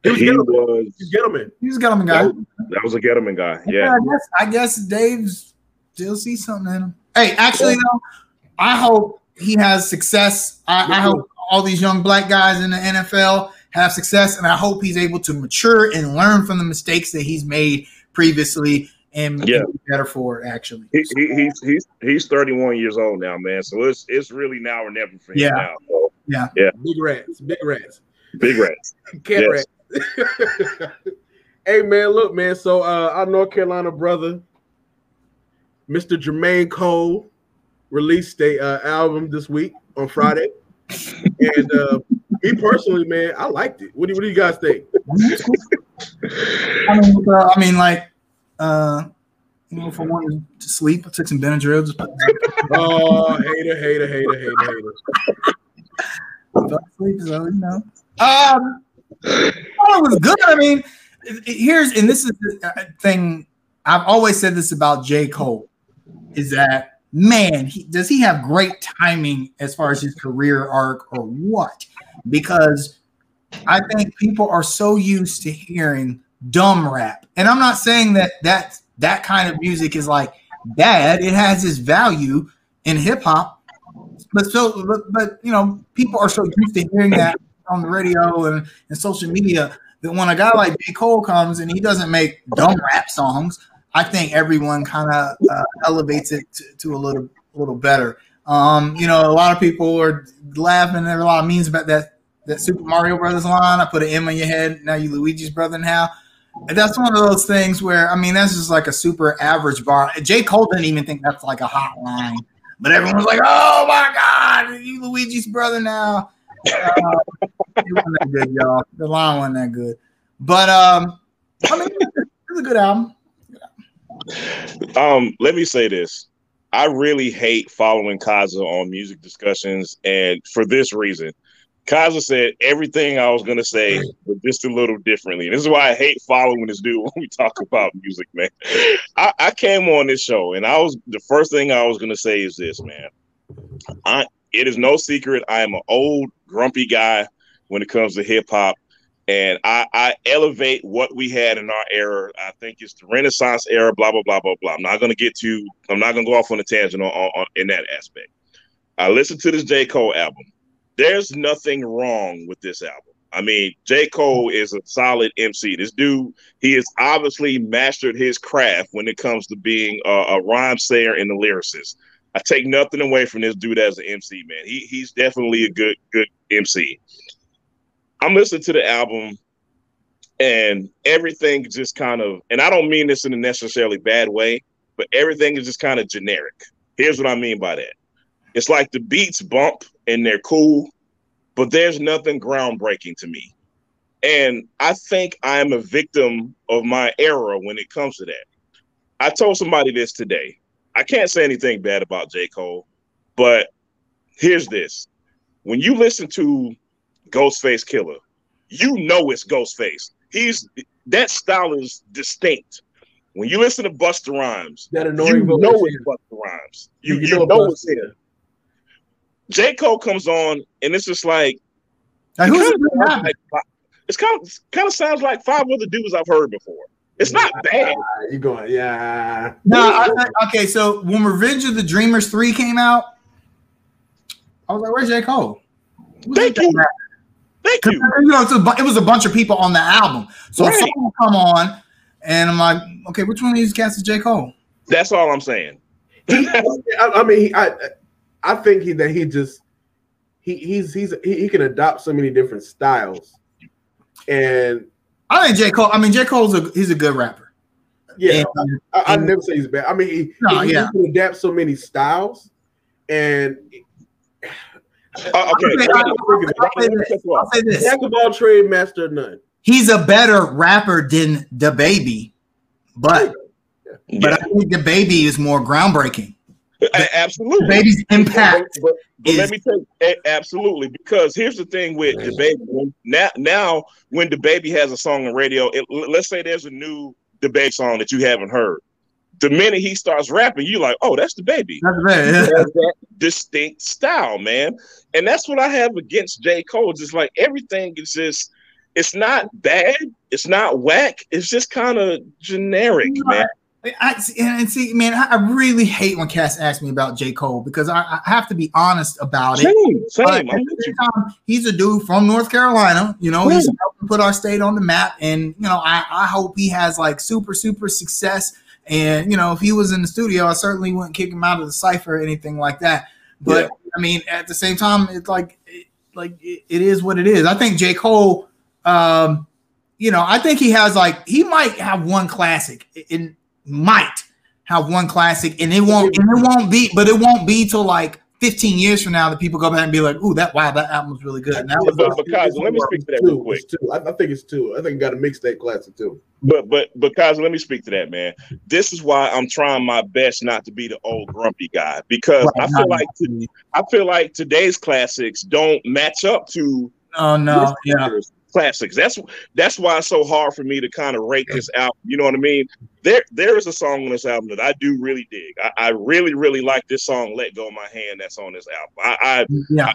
He was, he was Gettleman. He was a Gettleman guy. That was a Gettleman guy. Yeah. yeah I, guess, I guess Dave's still see something in him. Hey, actually, though, I hope he has success. I, I hope all these young black guys in the NFL have success, and I hope he's able to mature and learn from the mistakes that he's made previously and yeah. be better for it. Actually, he, he, he's he's he's 31 years old now, man. So it's it's really now or never for him yeah. now. So, yeah, yeah, big rats, big rats, big rats, [laughs] cat yes. rats. [laughs] hey man, look, man. So uh, our North Carolina brother Mr. Jermaine Cole released a uh, album this week on Friday, [laughs] and uh, me personally, man, I liked it. What do, what do you guys think? I mean, uh, I mean, like, uh, you know, if I wanted to sleep, I took some Benadryl. Just oh, [laughs] hater, hater, hater, hater, hater. sleep, so you know. Um, oh, it was good. I mean, here's and this is the uh, thing. I've always said this about J. Cole is that man, he, does he have great timing as far as his career arc or what? Because I think people are so used to hearing dumb rap, and I'm not saying that that that kind of music is like bad. It has its value in hip hop, but so but, but you know people are so used to hearing that on the radio and, and social media that when a guy like J. Cole comes and he doesn't make dumb rap songs, I think everyone kind of uh, elevates it to, to, a little little better. Um, you know, a lot of people are laughing. There are a lot of memes about that that Super Mario Brothers line. I put an M on your head. Now you Luigi's brother now. And that's one of those things where I mean that's just like a super average bar. J. Cole didn't even think that's like a hot line, but everyone was like, "Oh my God, you Luigi's brother now." Uh, it wasn't that good, y'all. The line wasn't that good, but um, I mean, it's a good album. Um, let me say this. I really hate following Kaza on music discussions, and for this reason. Kaza said everything I was gonna say, but just a little differently. And this is why I hate following this dude [laughs] when we talk about music, man. I, I came on this show, and I was the first thing I was gonna say is this, man. I it is no secret I am an old grumpy guy when it comes to hip hop and I, I, elevate what we had in our era. I think it's the Renaissance era. Blah blah blah blah blah. I'm not going to get to. I'm not going to go off on a tangent on, on, in that aspect. I listened to this J Cole album. There's nothing wrong with this album. I mean, J Cole is a solid MC. This dude, he has obviously mastered his craft when it comes to being a, a rhyme sayer and a lyricist. I take nothing away from this dude as an MC, man. He he's definitely a good good MC. I'm listening to the album and everything just kind of, and I don't mean this in a necessarily bad way, but everything is just kind of generic. Here's what I mean by that. It's like the beats bump and they're cool, but there's nothing groundbreaking to me. And I think I'm a victim of my era when it comes to that. I told somebody this today. I can't say anything bad about J. Cole, but here's this. When you listen to Ghostface Killah, you know it's Ghostface. He's that style is distinct. When you listen to Busta Rhymes, That annoying you know it's here. Busta Rhymes. You, You you, know know, it's him. J. Cole comes on, and it's just like Like, it kinda like it's kind of kind of sounds like five other dudes I've heard before. It's not bad. Ah, you going? Yeah. No, I, I- okay. So when Revenge of the Dreamers three came out, I was like, "Where's J Cole?" Thank you. Thank you. You know, it's a, it was a bunch of people on the album, so Right. someone come on, and I'm like, "Okay, which one of these cats is J Cole?" That's all I'm saying. I, I mean, I I think he that he just he he's he's he, he can adopt so many different styles, and I think J Cole. I mean, J Cole's a he's a good rapper. yeah, And- I, I never say he's bad. I mean, he, No, he, yeah. he can adapt so many styles, and Uh, okay. Okay, I'll- I'll- I'll say this. I'll say this: jack of all trade, master none. he's a better rapper than DaBaby, but but Yeah, I think DaBaby is more groundbreaking. [laughs] a- absolutely. DaBaby's impact But, but is let me tell you, absolutely, because here's the thing with DaBaby. Now, now when DaBaby has a song on radio, it, let's say there's a new debate song that you haven't heard. The minute he starts rapping, you're like, "Oh, that's DaBaby." that's He bad. has [laughs] that distinct style, man, and that's what I have against J. Cole. It's just like everything is just. It's not bad. It's not whack. It's just kind of generic, man. I, and see, man, I really hate when Cass ask me about J. Cole because I, I have to be honest about it. Same, same. But I'm at with the you. same time, he's a dude from North Carolina. You know, he's helping put our state on the map, and you know, I, I hope he has like super super success. And you know, if he was in the studio, I certainly wouldn't kick him out of the cipher or anything like that. But I mean, at the same time, it's like it, like it, it is what it is. I think J. Cole, um, you know, I think he has like he might have one classic. in might have one classic, and it won't and it won't be, but it won't be till like 15 years from now that people go back and be like, "Ooh, that wow, that album was really good." And that was But- but Kaiser, let me speak to that real quick. two. I, I think it's two. I think he got a mixtape classic too. But but but Kaiser, let me speak to that, man. This is why I'm trying my best not to be the old grumpy guy because I feel like to, I feel like today's classics don't match up to oh no, yeah, classics. That's that's why it's so hard for me to kind of rate this album. You know what I mean? There there is a song on this album that I do really dig. I, I really really like this song "Let Go My Hand" that's on this album. I, I yeah.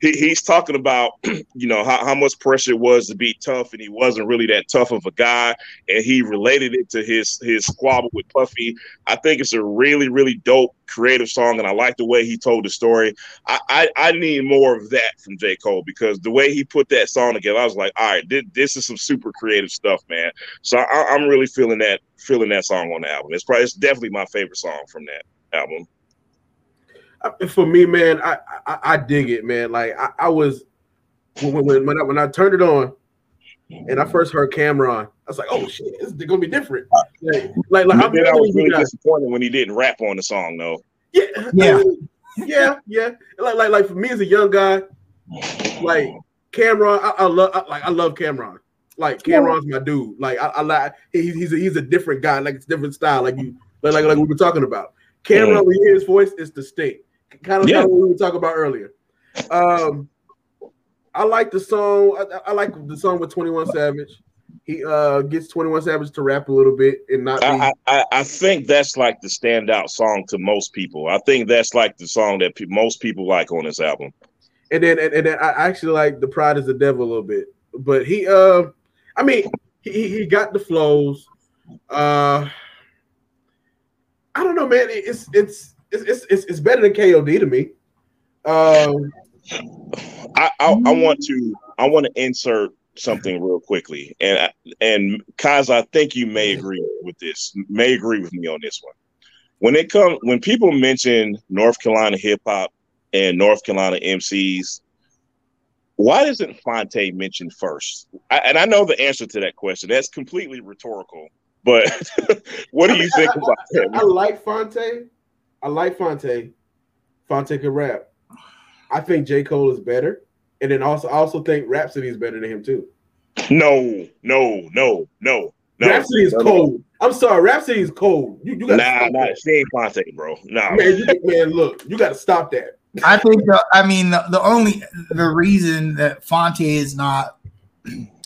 He, he's talking about [clears throat] you know how, how much pressure it was to be tough and he wasn't really that tough of a guy and he related it to his his squabble with puffy. I think it's a really really dope creative song and i like the way he told the story. I i, I need more of that from j. Cole because the way he put that song together i was like all right this, this is some super creative stuff man. So I, i'm really feeling that feeling that song on the album. It's probably it's definitely my favorite song from that album for me, man, I, I I dig it, man. Like I, I was when when when I, when I turned it on and I first heard Cameron, I was like, oh shit, it's gonna be different. Like like, like I'm then i was really guys, disappointed when he didn't rap on the song though yeah, Yeah. yeah, yeah. Like like like for me as a young guy, like Cameron, I, I love I, like I love Cameron. Like Cameron's my dude. Like I, I like he, he's a, he's a different guy. Like it's a different style. Like you like like, like we were talking about. Cameron, when you hear his voice, it's distinct. Kind of Yeah. like what we were talking about earlier. Um, I like the song. I, I like the song with Twenty One Savage. He uh gets Twenty One Savage to rap a little bit and not. Be, I, I, I think that's like the standout song to most people. I think that's like the song that pe- most people like on this album. and then and, and then I actually like the Pride is the Devil a little bit. But he uh I mean he he- he got the flows. Uh I don't know, man. It's it's it's it's it's, better than KOD to me. Um I, I, I want to I want to insert something real quickly, and and Kaz, I think you may agree with this. May agree with me on this one. When it comes when people mention North Carolina hip hop and North Carolina MCs, why isn't Phonte mentioned first? I, and I know the answer to that question. That's completely rhetorical. But [laughs] what do you think about I like Phonte. I like Phonte. Phonte can rap. I think J. Cole is better. And then also I also think Rhapsody is better than him too. No, no, no, no, no. Rhapsody is no, cold. I'm sorry, Rhapsody is cold. You, you got Nah, nah, she ain't Phonte, bro. Nah, man, you, man, look, you got to stop that. I think. The, I mean, the, the only the reason that Phonte is not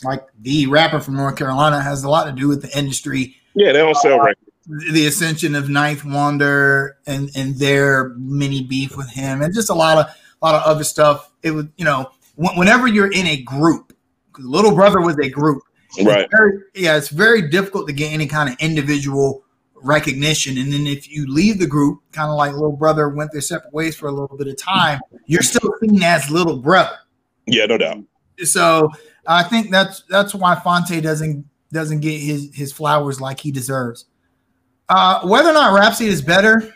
like the rapper from North Carolina has a lot to do with the industry. Yeah, they don't sell Uh, records. The ascension of Ninth Wonder and and their mini beef with him, and just a lot of a lot of other stuff. It was you know, wh- whenever you're in a group, Little Brother was a group, Right. It's very, yeah, it's very difficult to get any kind of individual recognition. And then if you leave the group, kind of like little brother went their separate ways for a little bit of time, you're still seen as little brother. Yeah, no doubt. So I think that's that's why Phonte doesn't doesn't get his his flowers like he deserves. Uh, whether or not Rhapsody is better,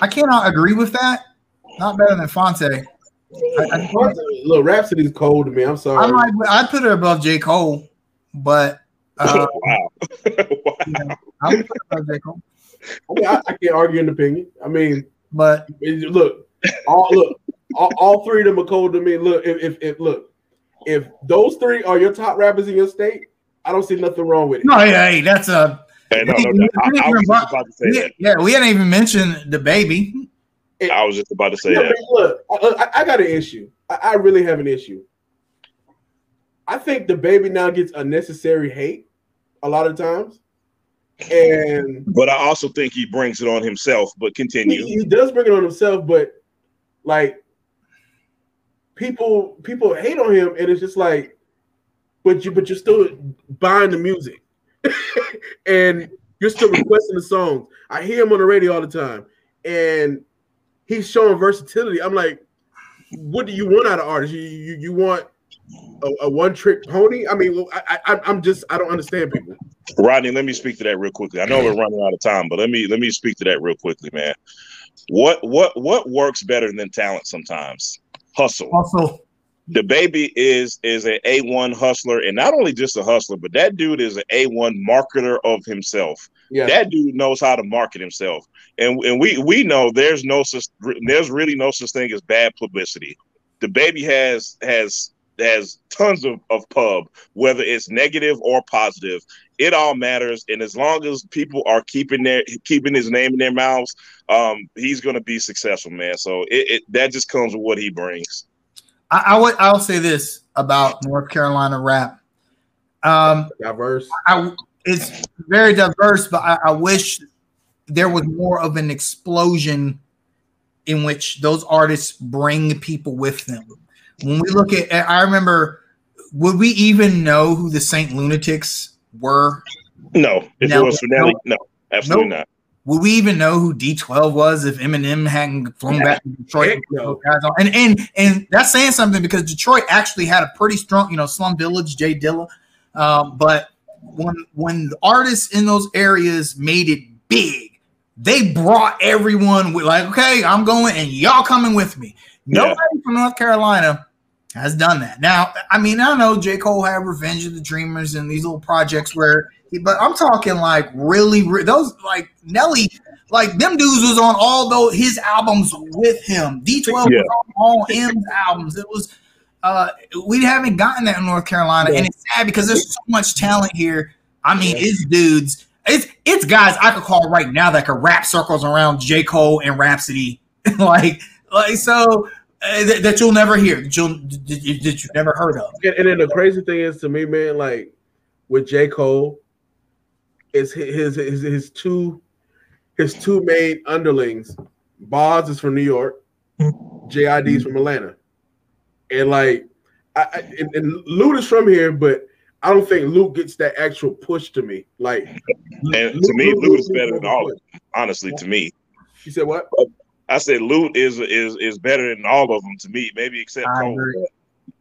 I cannot agree with that. Not better than Phonte. I, I, Look, Rhapsody is cold to me. I'm sorry. I might I'd put her above J Cole, but uh, [laughs] wow. [laughs] wow. I would put her above J Cole. I, mean, I, I can't argue an opinion. I mean, But look, all look, all, all three of them are cold to me. Look, if, if if look, if those three are your top rappers in your state, I don't see nothing wrong with it. no, yeah, hey, that's a Hey, [laughs] no, no, doubt. I, I was just about to say yeah, that. yeah. We hadn't even mentioned DaBaby. I was just about to say Yeah, that. look, I, I- I got an issue. I, I really have an issue. I think DaBaby now gets unnecessary hate a lot of times, and But I also think he brings it on himself. But he, continue. he does bring it on himself. But like people, people hate on him, and it's just like, but you, but you're still buying the music, and you're still requesting the songs. I hear him on the radio all the time, and he's showing versatility. I'm like, what do you want out of artists? You you, you want a, a one trick pony? I mean, I, I I'm just I don't understand people. Rodney, let me speak to that real quickly. I know we're running out of time, but let me let me speak to that real quickly, man. What what what works better than talent sometimes? Hustle. Also, DaBaby is is an A1 hustler, and not only just a hustler, but that dude is an A1 marketer of himself. Yeah, That dude knows how to market himself. And and we we know there's no such there's really no such thing as bad publicity. DaBaby has has has tons of, of pub, whether it's negative or positive. It all matters. And as long as people are keeping their keeping his name in their mouths, um, he's gonna be successful, man. So it, it that just comes with what he brings. I, I would I'll say this about North Carolina rap. Um, diverse. I it's very diverse, but I, I wish there was more of an explosion in which those artists bring people with them. When we look at, I remember, would we even know who the Saint Lunatics were? No, if No, it was for Nelly, no, absolutely not. Would we even know who D12 was if Eminem hadn't flown back to Detroit? And and and that's saying something because Detroit actually had a pretty strong, you know, Slum Village, J Dilla. Um, but when when the artists in those areas made it big, they brought everyone with like, okay, I'm going and y'all coming with me. Yeah. Nobody from North Carolina has done that. Now, I mean, I know J. Cole had Revenge of the Dreamers and these little projects where, he, but I'm talking like really, re- those like Nelly, like them dudes was on all those his albums with him. D12 Yeah. was on all M's albums. It was, uh, we haven't gotten that in North Carolina, and it's sad because there's so much talent here. I mean, Yeah. it's dudes, it's it's guys I could call right now that could rap circles around J. Cole and Rhapsody, [laughs] like like so uh, that, that you'll never hear, that, you'll, that you- that you've never heard of. And, and then the crazy thing is to me, man, like with J. Cole, is his his his, his two his two main underlings. Bas is from New York, JID is from Atlanta, and like I, I and, and Lute is from here, but I don't think Lute gets that actual push to me. Like, And to me, Lute is better than all of them, honestly, to me. You said what? I said Lute is is is better than all of them to me, maybe except I Cole.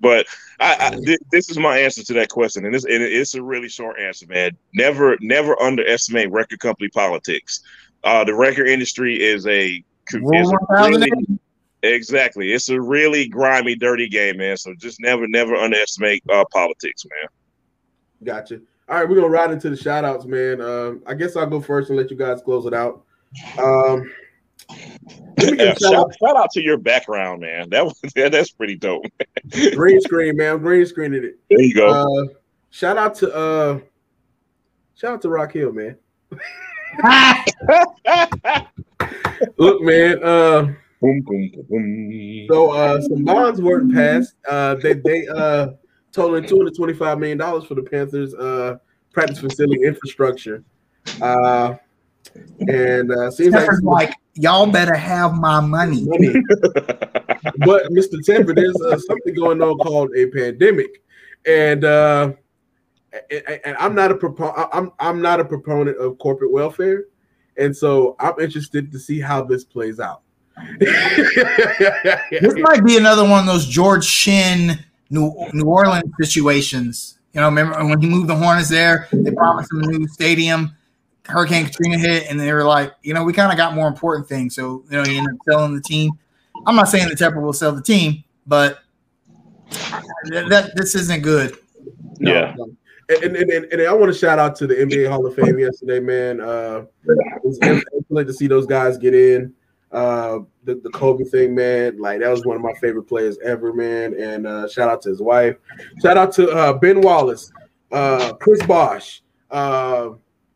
But I, I thi- this is my answer to that question, and it's and it's a really short answer, man. Never never underestimate record company politics. Uh, the record industry is a is a really- exactly. It's a really grimy, dirty game, man. So just never never underestimate uh, politics, man. Gotcha. All right, we're gonna ride into the shout outs, man. Um, I guess I'll go first and let you guys close it out. Um, Yeah, shout, shout out to your background, man. That was yeah, [laughs] that's pretty dope. green screen, man. Green screening it. There you go. Uh, shout out to uh, shout out to Rock Hill, man. [laughs] Look, man. Uh, Boom, boom, boom, boom. so uh, some bonds weren't passed. Uh, they they uh totaling two hundred twenty five million dollars for the Panthers uh practice facility infrastructure. Uh, and uh, seems like like, y'all better have my money. money. [laughs] but Mr. Tepper, there's uh, something going on called a pandemic, and uh, and, and I'm not a propo- I'm I'm not a proponent of corporate welfare, and so I'm interested to see how this plays out. [laughs] This might be another one of those George Shinn New New Orleans situations. You know, remember when he moved the Hornets there? They promised him a new stadium. Hurricane Katrina hit, and they were like, you know, we kind of got more important things. So, you know, he ended up selling the team. I'm not saying that Tepper will sell the team, but that, that this isn't good. No, Yeah. no. And, and, and, and I want to shout out to the NBA Hall of Fame yesterday, man. Uh, it was excellent to see those guys get in. Uh, the, the Kobe thing, man, like that was one of my favorite players ever, man. And uh, shout out to his wife. Shout out to uh, Ben Wallace, uh, Chris Bosh, uh,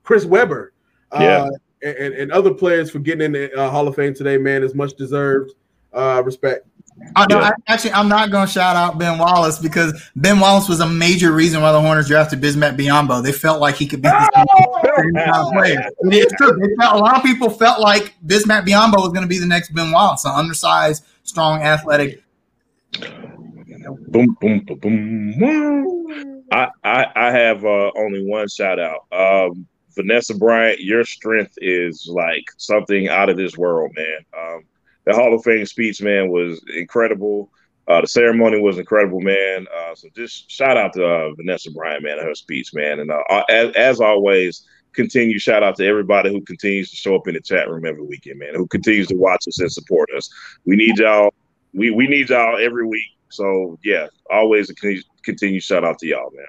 Chris Webber, uh, Yeah. and, and other players for getting in the uh, Hall of Fame today, man. Is much deserved. Uh, respect. I, no, Yeah. I, actually, I'm not going to shout out Ben Wallace because Ben Wallace was a major reason why the Hornets drafted Bismack Biyombo. They felt like he could be this kind of player. It's true. They felt, a lot of people felt like Bismack Biyombo was going to be the next Ben Wallace, an undersized, strong, athletic. boom, boom, boom, boom. I, I, I have uh, only one shout out. Um, Vanessa Bryant, your strength is like something out of this world, man. Um, the Hall of Fame speech, man, was incredible. Uh, the ceremony was incredible, man. Uh, so just shout out to uh, Vanessa Bryant, man, her speech, man. And uh, as, as always, continue shout out to everybody who continues to show up in the chat room every weekend, man, who continues to watch us and support us. We need y'all. We, we need y'all every week. So yeah, always a con- continue shout out to y'all, man.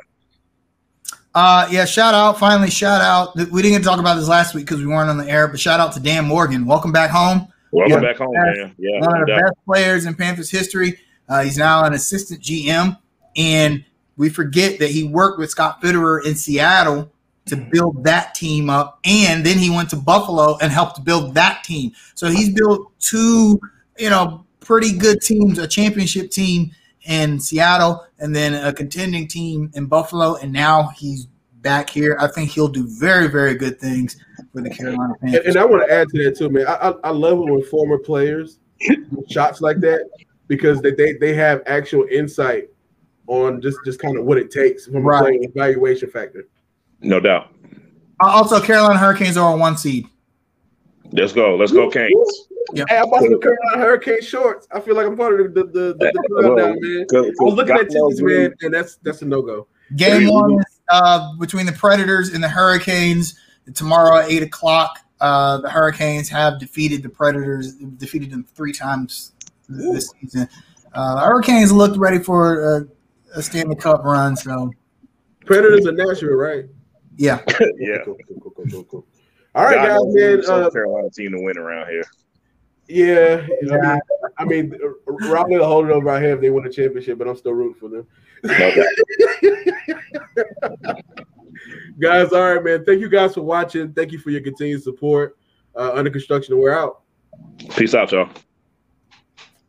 Uh, yeah, shout out. Finally, shout out. We didn't get to talk about this last week because we weren't on the air, but shout out to Dan Morgan. Welcome back home. Welcome back home, man. Yeah, one of the best players in Panthers history. Uh, he's now an assistant GM, and we forget that he worked with Scott Fitterer in Seattle to build that team up, and then he went to Buffalo and helped build that team. So he's built two, you know, pretty good teams, a championship team in Seattle, and then a contending team in Buffalo, and now he's back here. I think he'll do very, very good things for the Carolina And, Panthers. and I want to add to that too, man. I, I, I love it when former players shots like that because they, they, they have actual insight on just, just kind of what it takes from Right. a playing evaluation factor. No doubt. Uh, also, Carolina Hurricanes are a one seed. Let's go. Let's go, Canes. Hey, I bought some Carolina Hurricane shorts. I feel like I'm part of the the, the, the, the crowd now, man. I was looking at tickets, man, and that's that's a no go. Game one uh, between the Predators and the Hurricanes tomorrow at eight o'clock. Uh, the Hurricanes have defeated the Predators, defeated them three times this season. Uh, the Hurricanes looked ready for a, a Stanley Cup run, so Predators are Nashville, right? yeah. [laughs] Yeah. Cool, cool, cool, cool, cool, cool. All right, God guys, man. South Uh, Carolina team to win around here. yeah, I mean, I mean, Raleigh will hold it over our head if they win a championship, but I'm still rooting for them. Doubt. guys, all right, man. Thank you guys for watching. Thank you for your continued support. Uh, under construction, we're out. Peace out, y'all.